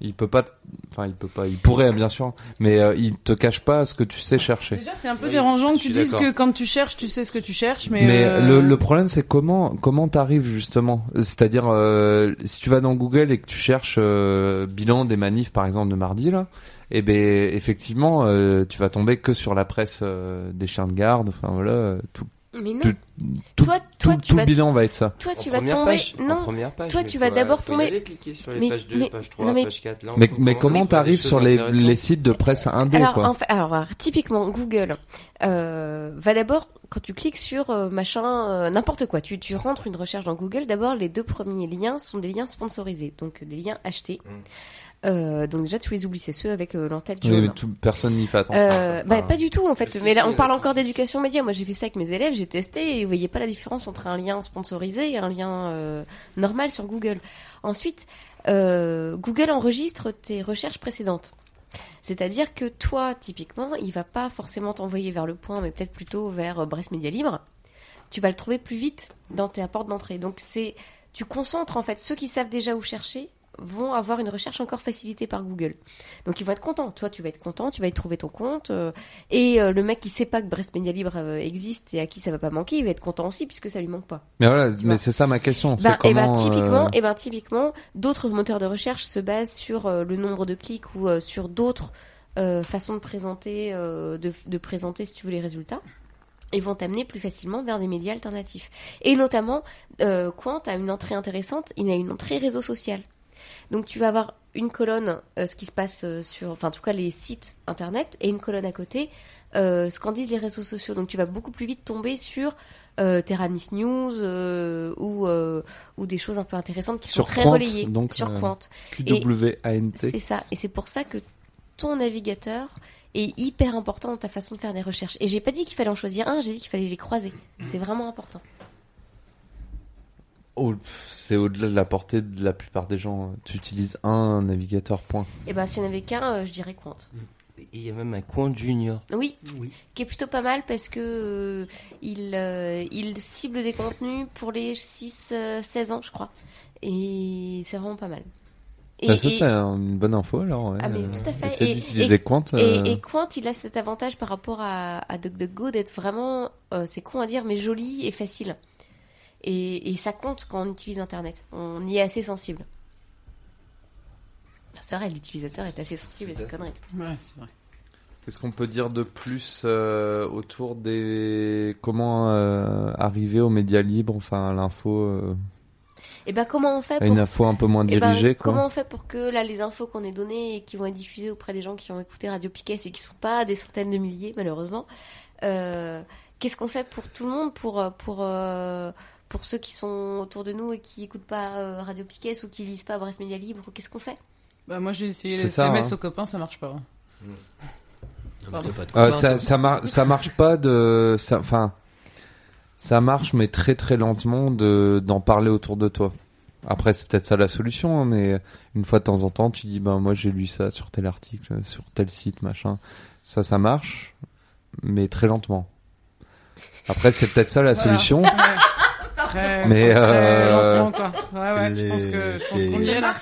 Il peut pas. Enfin, il peut pas. Il pourrait, bien sûr, mais euh, il te cache pas ce que tu sais chercher. Déjà, c'est un peu Oui, dérangeant que tu dises que quand tu cherches, tu sais ce que tu cherches, mais. Mais euh, le, le problème, c'est comment comment t'arrives justement. C'est-à-dire, euh, si tu vas dans Google et que tu cherches euh, bilan des manifs, par exemple, de mardi là, et ben effectivement, euh, tu vas tomber que sur la presse euh, des chiens de garde. Enfin voilà, tout, Mais non. Tout, toi, tout, toi, tu tout vas, le bilan va être ça. toi, tu En vas tomber. page, en Non. première page, Toi, tu vas d'abord tomber- aller, cliquer sur les Mais- pages 2, mais- page 3, non, mais- page 4. Là, on Mais, peut mais commencer comment à faire des t'arrives choses sur les, sites de presse indé Alors, quoi en fait- alors, alors, typiquement, Google euh, va d'abord, quand tu cliques sur euh, machin, euh, n'importe quoi, tu, tu rentres une recherche dans Google, d'abord, les deux premiers liens sont des liens sponsorisés, donc des liens achetés. Mm. Euh, donc déjà, tu les oublies, c'est ceux avec euh, l'entête Oui, jaune. mais tout- personne n'y fait attention. Euh, bah, pas du tout en fait. Mais mais là, on y parle a- encore d'éducation média. Moi, j'ai fait ça avec mes élèves, j'ai testé et vous voyez pas la différence entre un lien sponsorisé et un lien euh, normal sur Google. Ensuite, euh, Google enregistre tes recherches précédentes. C'est-à-dire que toi, typiquement, il va pas forcément t'envoyer vers le point, mais peut-être plutôt vers euh, Brest Média Libre. Tu vas le trouver plus vite dans tes portes d'entrée. Donc c'est, tu concentres en fait ceux qui savent déjà où chercher vont avoir une recherche encore facilitée par Google. Donc ils vont être contents. Toi, tu vas être content, tu vas y trouver ton compte. euh, et euh, le mec qui sait pas que Brest Media Libre euh, existe et à qui ça va pas manquer, il va être content aussi puisque ça lui manque pas. Mais voilà, mais c'est ça ma question. Ben, et ben comment. typiquement, euh, et ben typiquement, d'autres moteurs de recherche se basent sur le nombre de clics ou sur d'autres façons de présenter, de, de présenter si tu veux les résultats. Et vont t'amener plus facilement vers des médias alternatifs. Et notamment, euh, Quant a une entrée intéressante, il a une entrée réseau social. Donc tu vas avoir une colonne, euh, ce qui se passe euh, sur, enfin en tout cas les sites internet, et une colonne à côté, euh, ce qu'en disent les réseaux sociaux. Donc tu vas beaucoup plus vite tomber sur euh, Terranis News euh, ou, ou des choses un peu intéressantes qui Sur sont très Quant, relayées donc, sur Quant. QWANT. C'est ça. Et c'est pour ça que ton navigateur est hyper important dans ta façon de faire des recherches. Et j'ai pas dit qu'il fallait en choisir un, j'ai dit qu'il fallait les croiser. C'est vraiment important. Oh, c'est au-delà de la portée de la plupart des gens. Tu utilises un navigateur, point. Et ben s'il n'y en avait qu'un, euh, je dirais Quant. Et il y a même un coin junior. Oui, Oui. qui est plutôt pas mal parce que euh, il, euh, il cible des contenus pour les 6-16 ans, je crois. Et c'est vraiment pas mal. Et, Bah, ça, et- c'est une bonne info alors. Ouais. Ah, mais tout à fait. Et- Quant. Et, euh, et Quant, il a cet avantage par rapport à, à DuckDuckGo d'être vraiment, euh, c'est con à dire, mais joli et facile. Et, et ça compte quand on utilise Internet. On y est assez sensible. C'est vrai, l'utilisateur est assez sensible à ces conneries. Ouais, c'est vrai. Qu'est-ce qu'on peut dire de plus euh, autour des comment euh, arriver aux médias libres, enfin à l'info, euh, Et ben comment on fait pour une info un peu moins Eh ben, dirigée quoi. comment on fait pour que là les infos qu'on ait données et qui vont être diffusées auprès des gens qui ont écouté Radio Piquet et qui sont pas des centaines de milliers malheureusement, euh, qu'est-ce qu'on fait pour tout le monde, pour pour euh, pour ceux qui sont autour de nous et qui écoutent pas euh, Radio Piquet ou qui lisent pas Brest Média Libre, qu'est-ce qu'on fait? Bah, moi, j'ai essayé les ça, SMS hein. aux copains, ça marche pas. Non, de Euh, ça, ça, mar- ça marche pas de, enfin, ça marche mais très très lentement de d'en parler autour de toi. Après c'est peut-être ça la solution, hein, mais une fois de temps en temps tu dis ben moi j'ai lu ça sur tel article, sur tel site machin. Ça ça marche, mais très lentement. Après c'est peut-être ça la Voilà. solution. Très, Mais, très lentement, quoi. Ouais, ouais, je pense que, je pense c'est- qu'on y est là.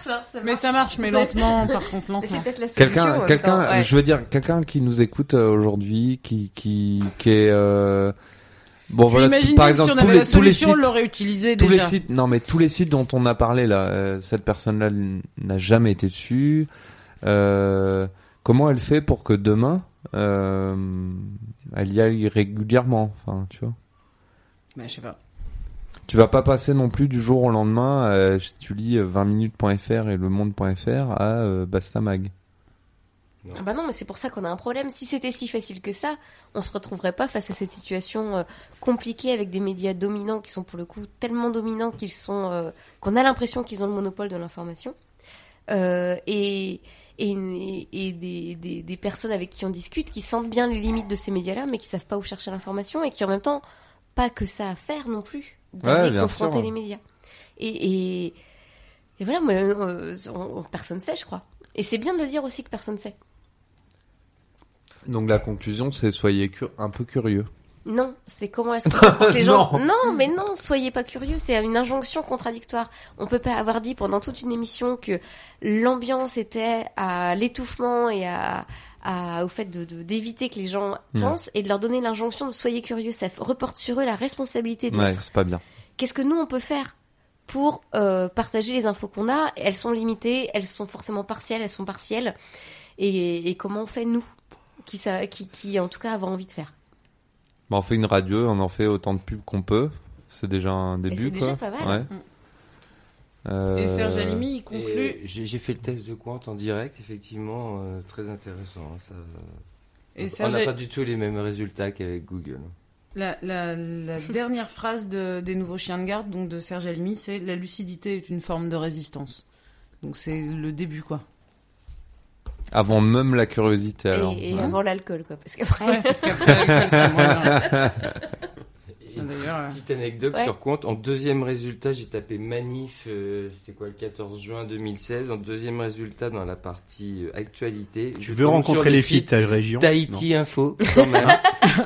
Mais ça marche, mais lentement, <laughs> par contre, lentement. Quelqu'un, je veux dire, quelqu'un qui nous écoute euh, aujourd'hui, qui, qui, qui est, euh... bon Tu voilà, par exemple si on tous avait les, la tous les solution, on sites, l'aurait utilisé tous les sites, non mais tous les sites dont on a parlé là, euh, cette personne-là n'a jamais été dessus. Euh, comment elle fait pour que demain, euh, elle y aille régulièrement, enfin, tu vois? Mais je sais pas. Tu vas pas passer non plus du jour au lendemain, euh, si tu lis euh, 20minutes.fr et le monde.fr à euh, Bastamag. Ah bah non, mais c'est pour ça qu'on a un problème. Si c'était si facile que ça, on se retrouverait pas face à cette situation euh, compliquée avec des médias dominants qui sont pour le coup tellement dominants qu'ils sont, euh, qu'on a l'impression qu'ils ont le monopole de l'information. Euh, et et, et des, des, des personnes avec qui on discute qui sentent bien les limites de ces médias-là, mais qui savent pas où chercher l'information et qui en même temps pas que ça à faire non plus d'aller confronter sûr. les médias. Et, et, et voilà, moi, euh, on- on- personne sait, je crois. Et c'est bien de le dire aussi que personne sait. Donc la conclusion, c'est soyez un peu curieux. Non, c'est comment est-ce que les <laughs> gens. Non. Non. mais non, soyez pas curieux, c'est une injonction contradictoire. On peut pas avoir dit pendant toute une émission que l'ambiance était à l'étouffement et à, à- au fait de de- d'éviter que les gens Ouais. pensent et de leur donner l'injonction de soyez curieux. Ça reporte sur eux la responsabilité de Ouais, c'est pas bien. Qu'est-ce que nous on peut faire pour euh, partager les infos qu'on a? Elles sont limitées, elles sont forcément partielles, elles sont partielles. Et, et comment on fait nous qui, ça, qui, qui en tout cas avons envie de faire? Bah, on fait une radio, on en fait autant de pubs qu'on peut. C'est déjà un début, c'est déjà pas mal. Ouais. Euh, Et Serge Alimi, il conclut. euh, J'ai fait le test de Quant en direct, effectivement, euh, très intéressant. hein, ça, Et on Serge, n'a pas du tout les mêmes résultats qu'avec Google. la, la, la <laughs> dernière phrase de, des nouveaux chiens de garde, donc de Serge Alimi, c'est la lucidité est une forme de résistance. Donc c'est le début, quoi. Avant même la curiosité, alors. et, et Ouais. avant l'alcool, quoi. Parce qu'après, Ouais, <laughs> parce qu'après, l'alcool, c'est moins <laughs> D'ailleurs, euh, Petite anecdote Ouais. sur compte. En deuxième résultat, j'ai tapé manif, euh, c'était quoi, le 14 juin 2016. En deuxième résultat, dans la partie euh, actualité. Tu je veux rencontrer le les filles de ta région Tahiti Info, <laughs> quand même.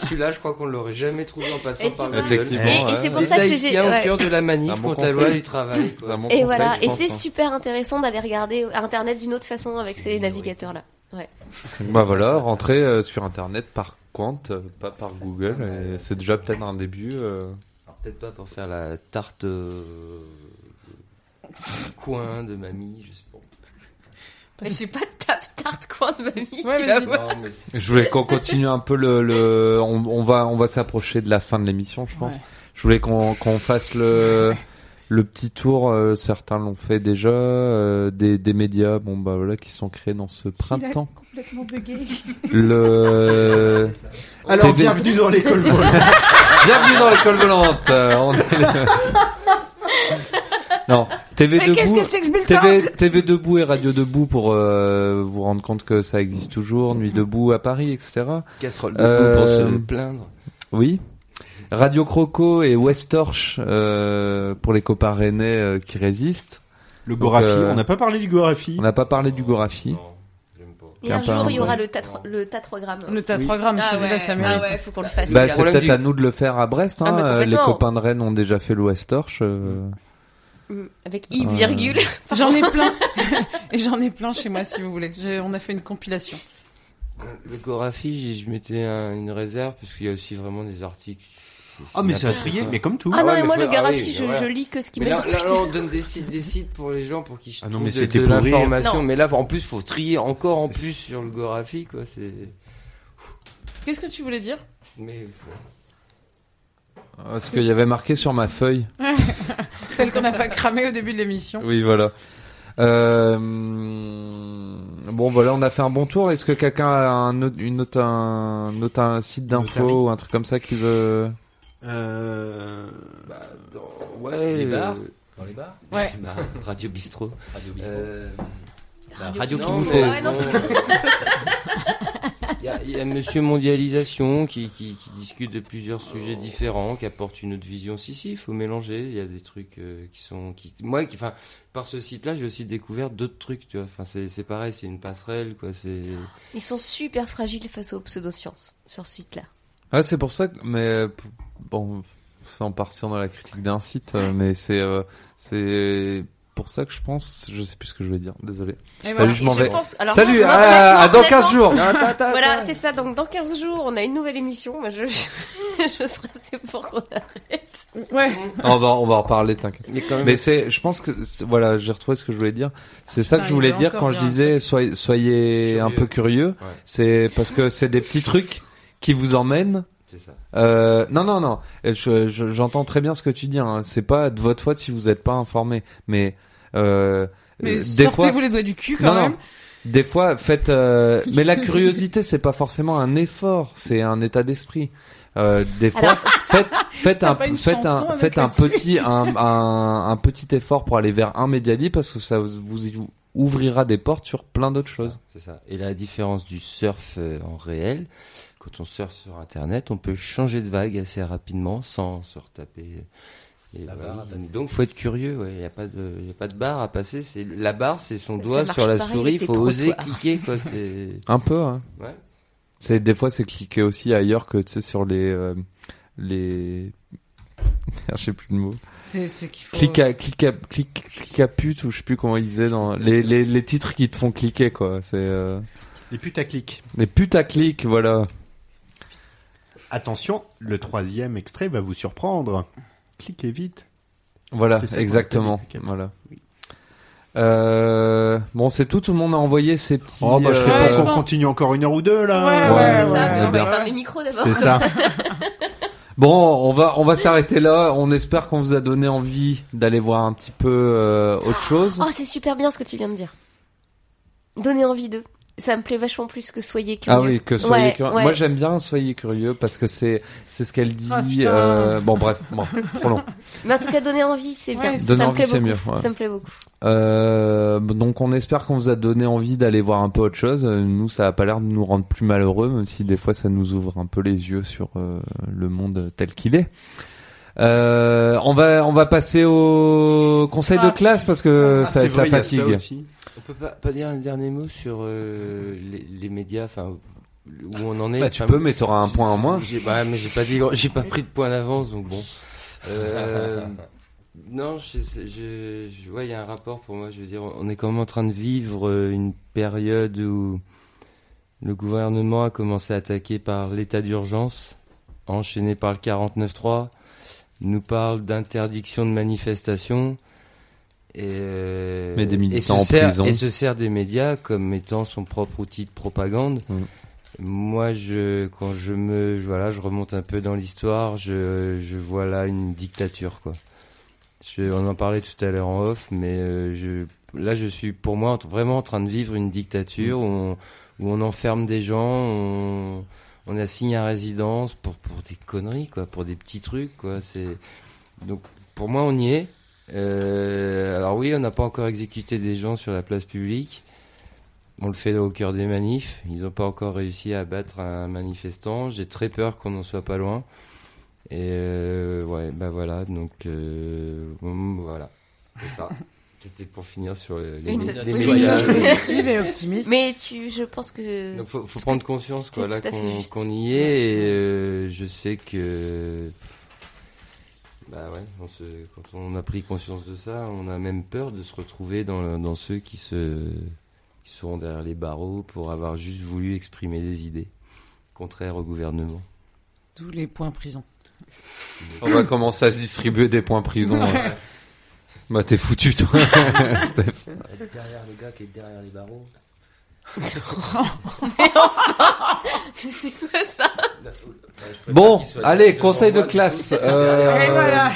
Celui-là, je crois qu'on l'aurait jamais trouvé en passant Et par. Google. Effectivement. et, et ouais. c'est pour Les ça que c'est Tahitiens au ouais. cœur de la manif bon contre la loi du travail. quoi. Bon Et conseil, voilà, et c'est super intéressant d'aller regarder Internet d'une autre façon avec ces une navigateurs-là. <laughs> Bah voilà, rentrer euh, sur Internet par Quant, euh, pas par Google. et C'est déjà peut-être un début. euh. Alors, peut-être pas pour faire la tarte euh, coin de mamie, je sais pas. Mais j'ai pas de tape tarte coin de mamie, Ouais, tu vas vas-y. voir. Non, mais c'est- Je voulais qu'on continue un peu le. le- on, on va, on va s'approcher de la fin de l'émission, je pense. Ouais. Je voulais qu'on qu'on fasse le, le petit tour. euh, certains l'ont fait déjà. euh, des, des médias, bon bah voilà, qui sont créés dans ce printemps. complètement bugué. Le. <laughs> Alors, TV. bienvenue dans l'école <laughs> volante. Bienvenue dans l'école volante. euh, on est Non, TV Mais qu'est-ce debout. que TV, TV debout et Radio debout pour euh, vous rendre compte que ça existe toujours. Nuit debout à Paris, etc. Casserole de Euh, boue pour se plaindre. Oui. Radio Croco et West Torch euh, pour les copains rennais euh, qui résistent. Le Gorafi, euh, on n'a pas parlé du Gorafi. On n'a pas parlé du Gorafi. Et un jour, il y aura le tatro- le tatrogramme. Le tatrogramme, Ah celui-là, ouais, ça ah mérite. ouais, faut qu'on le fasse. Bah, c'est peut-être du- à nous de le faire à Brest. Hein. Ah, euh, les copains de Rennes ont déjà fait le West Torch. euh, Mm. Avec Euh. virgule. <laughs> J'en ai plein. <laughs> Et j'en ai plein chez moi, si vous voulez. On a fait une compilation. Le Gorafi, je je mettais un- une réserve parce qu'il y a aussi vraiment des articles. Ah, mais c'est à trier, quoi. mais comme tout. Ah non, ouais, mais moi, faut- le ah Garafi, oui, je, lis que ce qui met là, là, on donne des sites, des sites pour les gens pour qu'ils Ah non, trouvent mais de, c'était l'information. Non. Mais là, en plus, faut trier encore en plus sur le Gorafi, quoi. C'est. Qu'est-ce que tu voulais dire? Mais Parce qu'il y avait marqué sur ma feuille. <laughs> Celle qu'on n'a pas cramée au début de l'émission. Oui, voilà. Euh, bon, voilà, on a fait un bon tour. Est-ce que quelqu'un a un autre, une autre, un, autre un site d'info ou un truc comme ça qui veut Euh... bah, dans- ouais. Les bars euh, Dans les bars Ouais. <laughs> bah, Radio Bistrot. Radio Bistrot. Euh, La radio vous mais faut. Ouais, non, <laughs> Il y a, Monsieur Mondialisation qui, qui, qui discute de plusieurs sujets différents, qui apporte une autre vision. Si, si, il faut mélanger. Il y a des trucs euh, qui sont. Qui, moi, qui, enfin, par ce site-là, j'ai aussi découvert d'autres trucs, tu vois. Enfin, c'est c'est pareil, c'est une passerelle, quoi. C'est. Ils sont super fragiles face aux pseudosciences sur ce site-là. Ah, c'est pour ça que, mais euh, bon, sans partir dans la critique d'un site, euh, mais c'est, euh, c'est pour ça que je pense, je sais plus ce que je vais dire, désolé. Et Salut, voilà. je m'en vais. pense- alors, Salut, moi, à, dans 15 jours. Voilà, c'est ça. Donc, dans 15 jours, on a une nouvelle émission. Moi, je, <laughs> je serai assez pour qu'on arrête. Ouais. on va, on va en reparler, t'inquiète. Mais quand même. Mais c'est, je pense que, c'est- voilà, j'ai retrouvé ce que je voulais dire. C'est ça que je voulais dire quand je disais soyez, soyez un peu curieux. Ouais. C'est parce que c'est des petits trucs qui vous emmènent. C'est ça. Euh, non, non, non. Je- je- J'entends très bien ce que tu dis. Hein. C'est pas de votre faute si vous n'êtes pas informé, mais euh, Mais des fois, sortez-vous les doigts du cul quand non, même. non. Des fois, faites. euh, <laughs> mais la curiosité, c'est pas forcément un effort, c'est un état d'esprit. Euh, des fois, Alors- faites, un, faites faites petit, un, un, un petit effort pour aller vers un média libre parce que ça vous, vous ouvrira des portes sur plein d'autres choses. C'est ça. Et la différence du surf euh, en réel, quand on surfe sur Internet, on peut changer de vague assez rapidement sans se retaper. Et La voilà. barre. Donc faut être curieux, ouais. Il n'y a pas de, il y a pas de barre à passer. C'est la barre, c'est son doigt sur la pareil souris. Il faut oser <laughs> cliquer, quoi. C'est Un peu. Hein. ouais. C'est des fois c'est cliquer aussi ailleurs que tu sais sur les euh, les. <laughs> Je sais plus le mot. C'est c'est qu'il faut. Clic à clic à clic clic à pute ou je sais plus comment ils disaient dans les les, les titres qui te font cliquer quoi. C'est euh, Les putaclics. les putaclics voilà. Attention, le troisième extrait va vous surprendre. Cliquez vite. Voilà, exactement. Voilà. Oui. Euh, bon, c'est tout. Tout le monde a envoyé ses petits. Oh, bah, je serais Ouais, pas je qu'on pense- continue encore une heure ou deux, là. Ouais, c'est ouais, ça, on va éteindre les micros d'abord. C'est ça. <laughs> Bon, on va on va s'arrêter là. On espère qu'on vous a donné envie d'aller voir un petit peu euh, autre chose. Oh, c'est super bien ce que tu viens de dire. Donner envie d'eux. Ça me plaît vachement plus que soyez curieux. Ah oui, que soyez Ouais, curieux. ouais. Moi, j'aime bien soyez curieux parce que c'est c'est ce qu'elle dit. Ah, euh, bon, bref, bon, trop long. Mais en tout cas, donner envie, c'est bien. Ouais, ça donner me envie, plaît mieux, ouais. Ça me plaît beaucoup. Euh, donc, on espère qu'on vous a donné envie d'aller voir un peu autre chose. Nous, ça a pas l'air de nous rendre plus malheureux, même si des fois, ça nous ouvre un peu les yeux sur euh, le monde tel qu'il est. Euh, on va on va passer au conseil de Ah. classe parce que Ah, ça, ça vrai, il y a fatigue. On peut pas, pas dire un dernier mot sur euh, les, les médias, enfin où on en est. Bah, tu peux, mais t'auras un point en moins. J'ai, ouais, mais j'ai pas dit, j'ai pas pris de point d'avance, donc bon. Euh, non, je, je, il y a un rapport pour moi. Je veux dire, on est quand même en train de vivre euh, une période où le gouvernement a commencé à attaquer par l'état d'urgence, enchaîné par le 49.3, nous parle d'interdiction de manifestation. Et, euh, Mais des et militants se en sert- prison. Et se sert des médias comme étant son propre outil de propagande. Mm. Moi, je, quand je me, voilà, je remonte un peu dans l'histoire, je, je vois là une dictature, quoi. Je, on en parlait tout à l'heure en off, mais euh, je, là, je suis, pour moi, en- vraiment en train de vivre une dictature où on, où on enferme des gens, on, on assigne à résidence pour, pour des conneries, quoi, pour des petits trucs, quoi. C'est, donc, pour moi, on y est. Euh, alors oui, on n'a pas encore exécuté des gens sur la place publique. On le fait au cœur des manifs. Ils n'ont pas encore réussi à battre un manifestant. J'ai très peur qu'on n'en soit pas loin. Et euh, ouais, bah voilà. Donc euh, hum, voilà, c'est ça. <laughs> C'était pour finir sur les, les, Une les <laughs> positive. Et optimiste. Mais tu, je pense que. Donc faut, prendre conscience quoi là qu'on y est et euh, je sais que Bah ouais, on se, quand on a pris conscience de ça, on a même peur de se retrouver dans, dans ceux qui se qui seront derrière les barreaux pour avoir juste voulu exprimer des idées contraires au gouvernement. D'où les points prison. On va commencer à se distribuer des points prison. hein. Bah t'es foutu toi, <laughs> Steph. Derrière le gars qui est derrière les barreaux. C'est quoi ça Bon, allez, conseil de classe. Euh, Et voilà.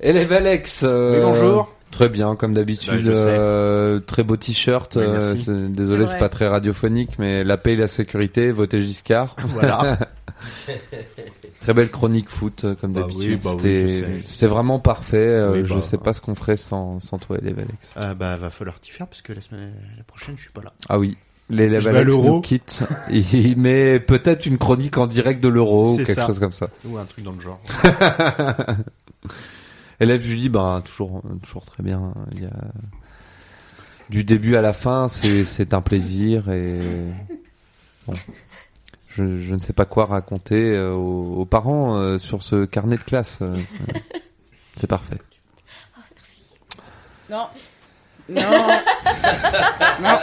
Élève Alex. euh, Oui, bonjour. Très bien, comme d'habitude. Bah, je sais. euh, très beau t-shirt. Oui, euh, merci. c'est- désolé, C'est c'est vrai. pas très radiophonique, mais la paix et la sécurité, votez Giscard. Voilà. <laughs> Très belle chronique foot, euh, comme Bah d'habitude. oui, bah C'était je sais. vraiment parfait. euh, Oui, je bah. sais pas ce qu'on ferait sans, sans toi, élève Alex. Ah bah va falloir t'y faire parce que la semaine la prochaine je suis pas là. Ah oui. L'élève Je Alex nous quitte. <laughs> Il met peut-être une chronique en direct de l'euro ou quelque ça. chose comme ça. Ou un truc dans le genre. <laughs> Élève Julie, ben toujours, toujours très bien. Il y a du début à la fin, c'est c'est un plaisir et bon, je, je ne sais pas quoi raconter euh, aux, aux parents euh, sur ce carnet de classe. euh, c'est- <laughs> parfait. Non. Non. non.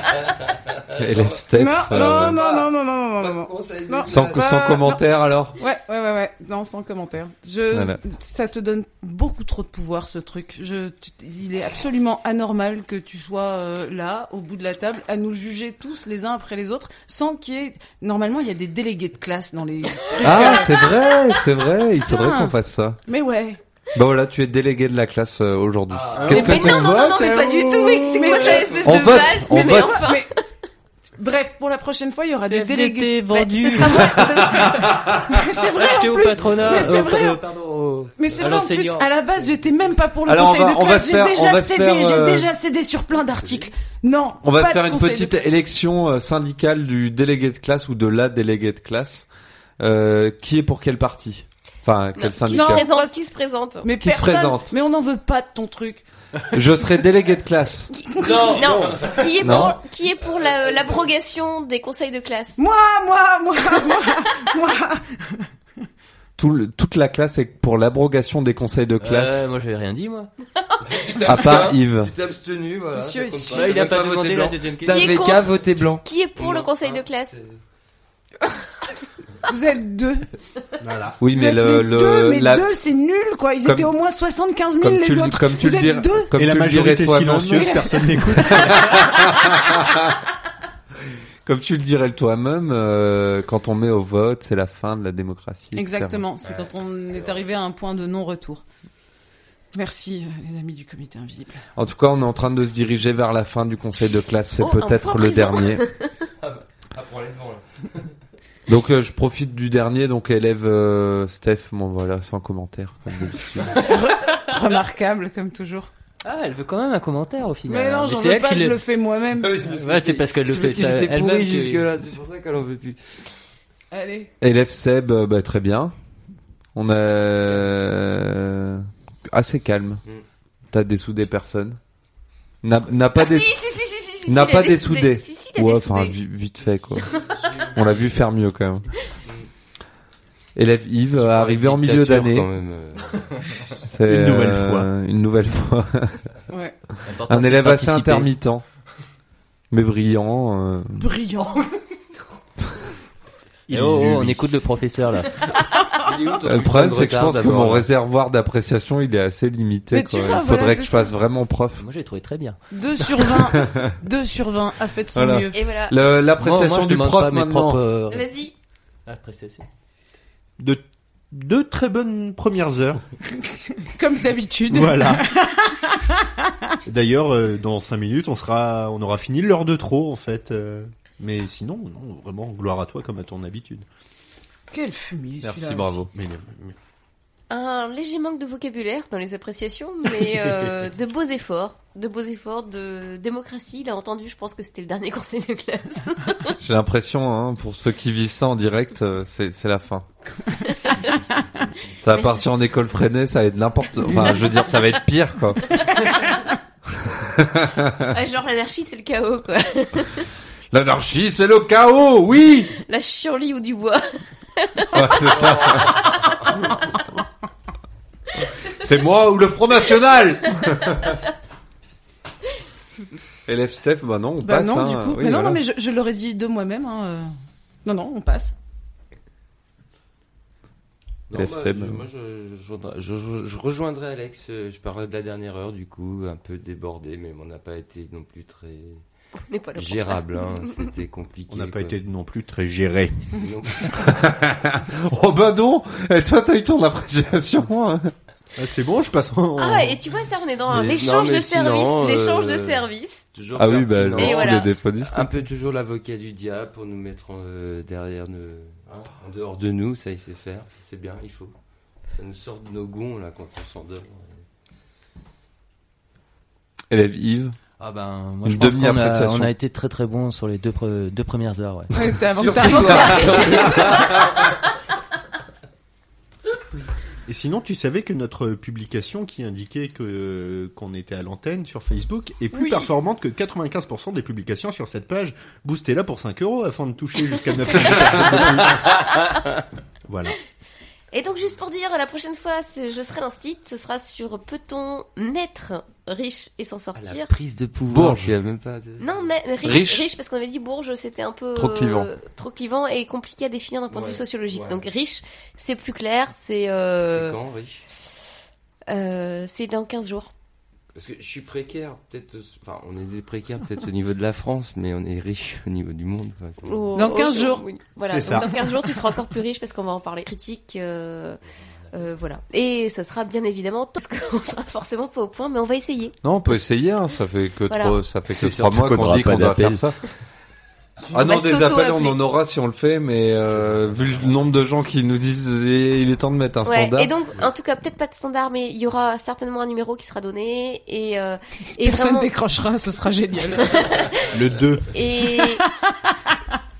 Steph. Non, euh... non, non, non, non, non, non, non, non. Sans, bah, sans euh, commentaire non. alors? Ouais, ouais, ouais, ouais. Non, sans commentaire. Je, voilà. Ça te donne beaucoup trop de pouvoir ce truc. Je, tu, il est absolument anormal que tu sois euh, là, au bout de la table, à nous juger tous les uns après les autres, sans qu'il y ait. Normalement, il y a des délégués de classe dans les. ah, c'est vrai, c'est vrai. Il faudrait qu'on fasse ça. Mais ouais. Bah voilà, tu es délégué de la classe euh, aujourd'hui. Ah. Qu'est-ce mais que non, non, non, non, mais pas du tout, mec. C'est quoi tu- cette espèce on de vote, valse on Mais vote. enfin, Mais- Bref, pour la prochaine fois, il y aura des CFDT délégués. bah, vendu. ce sera moi. ce- <laughs> c'est vrai Acheté en au plus. patronat. Mais c'est euh, vrai. euh, pardon, au- Mais c'est à vrai en plus, l'enseignant. à la base, j'étais même pas pour le Alors, on conseil va- de on va classe. se J'ai faire- on déjà va se cédé, faire, j'ai euh, déjà cédé sur plein d'articles. Non. On va pas se faire de une conseil petite élection euh, syndicale du délégué de classe ou de la déléguée de classe. Euh, qui est pour quel parti? Enfin, quel Non, Qui se syndicat présente Qui se présente Mais Qui se présente Mais on n'en veut pas de ton truc. <laughs> Je serai délégué de classe. Qui- qui- Non, qui est Non. pour qui est pour la- l'abrogation des conseils de classe? Moi, moi, moi, <laughs> moi, moi. Tout le- toute la classe est pour l'abrogation des conseils de classe, Euh, moi, j'avais rien dit, moi. <laughs> à part Yves. Tu t'es abstenu, voilà. Monsieur, il pas. suffit- il a T'as pas voté blanc. T'avais qu'à voter blanc. Qui est pour le Non, conseil de hein, classe? Vous êtes deux. Voilà. Oui, mais le, mais le deux, mais la- deux, c'est nul, quoi. Ils Comme- étaient au moins 75 000 comme les le, autres. comme tu Vous le êtes dirais, deux. comme Et la tu le dirais majorité toi-même, silencieuse, personne n'écoute. <laughs> comme tu le dirais toi-même, euh, quand on met au vote, c'est la fin de la démocratie. etc. Exactement. C'est quand on est arrivé à un point de non-retour. Merci, les amis du comité invisible. En tout cas, on est en train de se diriger vers la fin du conseil de classe. C'est Oh, peut-être le prison. dernier. <laughs> Ah, prends les devants, là. Donc euh, je profite du dernier, donc élève euh, Steph, bon voilà, sans commentaire comme. <laughs> Remarquable, comme toujours. Ah, elle veut quand même un commentaire au final. Mais non, j'en c'est veux elle pas, je le- le fais moi-même. Ouais, c'est parce qu'elle le fait parce pourris que- jusque-là, c'est pour ça qu'elle en veut plus. Allez. Élève Seb, euh, bah, très bien. On est euh, assez calme. Mm. T'as dessoudé personne. N'a n'a pas Ah, des si, si, si, si, si, si, n'a a pas dessoudé. Si, si, a Ouais, enfin vi- vite fait quoi. <laughs> On l'a vu faire mieux quand même. Élève Yves, arrivé en milieu d'année. euh. <laughs> C'est, Une nouvelle euh, fois. Une nouvelle fois. <laughs> Ouais. Un élève assez intermittent. Mais brillant. euh, Brillant. <laughs> Eh oh, oh, on écoute le professeur là. Le problème, c'est que je pense que mon réservoir d'appréciation, il est assez limité. Quoi. vois, il faudrait voilà, que je fasse ça. vraiment prof. Moi, j'ai trouvé très bien. 2 sur 20. 2 <laughs> sur 20 a fait de son Voilà. mieux. Et L'appréciation du prof maintenant. propres euh, Vas-y. appréciations. De deux très bonnes premières heures. <laughs> Comme d'habitude. Voilà. <laughs> D'ailleurs, euh, dans cinq minutes, on sera, on aura fini l'heure de trop en fait. euh, mais sinon, non, vraiment, gloire à toi comme à ton habitude. Quel fumier. Merci, bravo. Mais, mais- Un léger manque de vocabulaire dans les appréciations, mais euh, <laughs> de beaux efforts. De beaux efforts de démocratie. Il a entendu, je pense que c'était le dernier <laughs> conseil de classe. <laughs> J'ai l'impression, hein, pour ceux qui vivent ça en direct, euh, c'est c'est la fin. ça va partir en école freinée, ça va être n'importe. Enfin, je veux dire, ça va être pire, quoi. Ah, genre l'anarchie, c'est le chaos, quoi. L'anarchie, c'est le chaos, oui. La chienlit ou du bois. Ouais, c'est ça. C'est moi ou le Front National Élève Steph, bah non, on Bah passe. non, hein. du coup. Oui, mais non, voilà. non, mais je, je l'aurais dit de moi-même. hein, euh. Non, non, on passe. Non, bah, je- moi, je, je, rejoindrai- je- je- je rejoindrai Alex. euh, Je parlerai de la dernière heure, du coup, un peu débordé, mais on n'a pas été non plus très pas gérable. hein, <laughs> C'était compliqué. On n'a pas été non plus très géré. <laughs> Oh bah non Et toi, t'as eu ton appréciation hein. Ah, c'est bon, je passe en... Ah ouais, et tu vois ça, on est dans Mais- l'échange de services, l'échange de euh, services. toujours Ah oui, bah. Et voilà. Un peu toujours l'avocat du diable pour nous mettre euh, derrière, nous, hein, en dehors de nous, ça il sait faire, c'est bien, il faut. Ça nous sort de nos gonds là quand on s'endort. Élève Yves. Ah ben, moi je pense qu'on a, on a été très très bon sur les deux, pre- deux premières heures. Ouais. c'est avant que. Et sinon, tu savais que notre publication qui indiquait que qu'on était à l'antenne sur Facebook est plus Oui. performante que 95% des publications sur cette page. Boostez-la pour 5 euros afin de toucher jusqu'à 900 personnes de plus. <laughs> Voilà. Et donc juste pour dire, la prochaine fois, je serai dans ce titre, ce sera sur peut-on naître riche et s'en Ah, la sortir prise de pouvoir, Bourge. tu as même pas. Non, riche, Riche. riche, parce qu'on avait dit Bourges, c'était un peu Trop clivant. euh, trop clivant et compliqué à définir d'un point de Ouais, vue sociologique. ouais. Donc riche, c'est plus clair, c'est euh, C'est quand, riche? euh, c'est dans 15 jours. Parce que je suis précaire, peut-être. Enfin, on est des précaires peut-être au niveau de la France, mais on est riche au niveau du monde. enfin, Au- Dans au- 15 au- jours. oui. Voilà, C'est donc ça. dans 15 jours, tu seras encore plus riche parce qu'on va en parler. Critique, euh, euh, voilà. Et ce sera bien évidemment, parce qu'on sera forcément pas au point, mais on va essayer. Non, on peut essayer, hein, ça fait que Voilà. trois, ça fait que trois mois qu'on dit qu'on doit d'appel. faire ça. <laughs> Ah non, va des appels, on en aura si on le fait, mais euh, vu le nombre de gens qui nous disent eh, il est temps de mettre un Ouais, standard. et donc, en tout cas, peut-être pas de standard, mais il y aura certainement un numéro qui sera donné et, euh, et Personne vraiment, décrochera, ce sera génial. <laughs> Le 2. et,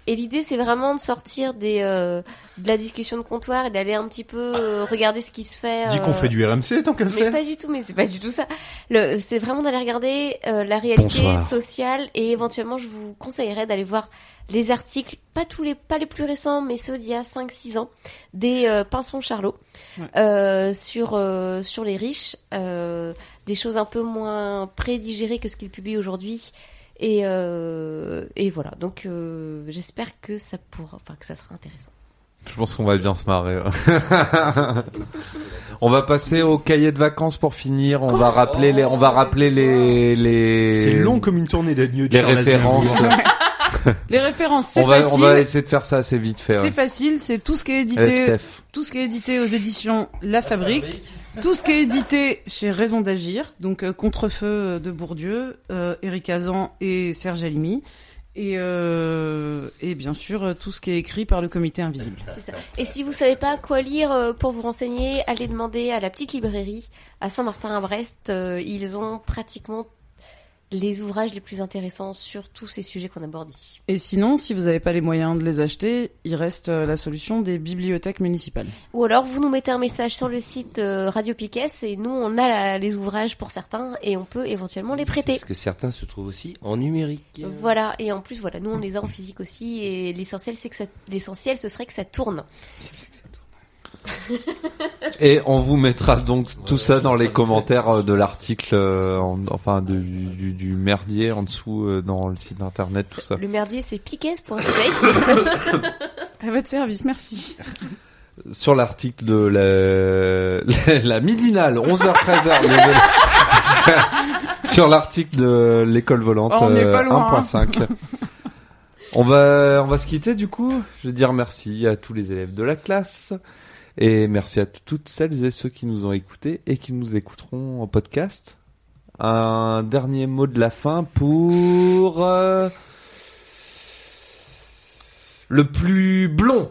et l'idée, c'est vraiment de sortir des, euh, de la discussion de comptoir et d'aller un petit peu euh, regarder ce qui se fait. Dis qu'on euh, fait du RMC tant qu'à Mais faire. pas du tout, mais c'est pas du tout ça. Le, c'est vraiment d'aller regarder euh, la réalité Bonsoir. sociale et éventuellement je vous conseillerais d'aller voir les articles, pas tous les, pas les plus récents, mais ceux d'il y a 5-6 ans, des euh, Pinsons Charlot, Ouais. euh, sur, euh, sur les riches, euh, des choses un peu moins prédigérées que ce qu'ils publient aujourd'hui. Et, euh, et voilà, donc euh, j'espère que ça pourra, enfin que ça sera intéressant. Je pense qu'on va bien se marrer. <laughs> on va passer au cahier de vacances pour finir. On va rappeler les, on va rappeler les, les. C'est long comme une tournée d'agneau de les références. <laughs> <laughs> Les références, c'est on va, facile. on va essayer de faire ça assez vite fait. C'est ouais. facile, c'est tout ce qui est édité, tout ce qui est édité aux éditions La Fabrique, tout ce qui est édité chez Raison d'agir, donc euh, Contrefeu de Bourdieu, euh, Eric Azan et Serge Alimi, et, euh, et bien sûr euh, tout ce qui est écrit par le Comité Invisible. Ça. Et si vous savez pas quoi lire euh, pour vous renseigner, allez demander à la petite librairie à Saint-Martin-à-Brest. Euh, ils ont pratiquement les ouvrages les plus intéressants sur tous ces sujets qu'on aborde ici. Et sinon, si vous n'avez pas les moyens de les acheter, il reste euh, la solution des bibliothèques municipales. Ou alors vous nous mettez un message sur le site euh, Radio Piquet et nous on a la- les ouvrages pour certains et on peut éventuellement les prêter. Parce que certains se trouvent aussi en numérique. Voilà et en plus voilà nous on les a en physique aussi et l'essentiel c'est que ça l'essentiel ce serait que ça tourne. <laughs> Et on vous mettra donc tout ça dans les commentaires euh, de l'article, euh, en- enfin de- du, du, du merdier en dessous euh, dans le site internet, tout ça. Le merdier c'est piquet.space. <laughs> À votre service, merci. Sur l'article de la, la, <laughs> la midinale, 11h-13h, désolé. Sur l'article de l'école volante Oh, on n'est euh, pas loin. 1.5. On va, on va se quitter du coup. Je veux dire merci à tous les élèves de la classe. Et merci à toutes celles et ceux qui nous ont écoutés et qui nous écouteront en podcast. Un dernier mot de la fin pour euh, le plus blond.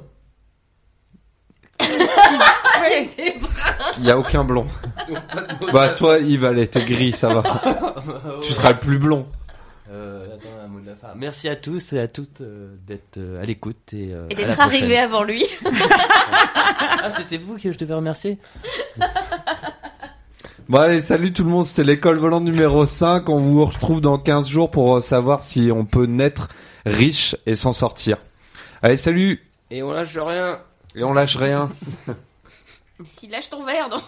Il y a aucun blond. <laughs> Bah toi Yves, allez, t'es gris, ça va. <laughs> tu seras le plus blond. Merci à tous et à toutes euh, d'être euh, à l'écoute et, euh, et d'être arrivé avant lui. <laughs> Ah, c'était vous que je devais remercier <laughs> Bon allez, salut tout le monde, c'était l'école volante numéro 5. On vous retrouve dans 15 jours pour savoir si on peut naître riche et s'en sortir. Allez, salut Et on lâche rien. Et on lâche rien. <laughs> Si lâche ton verre, non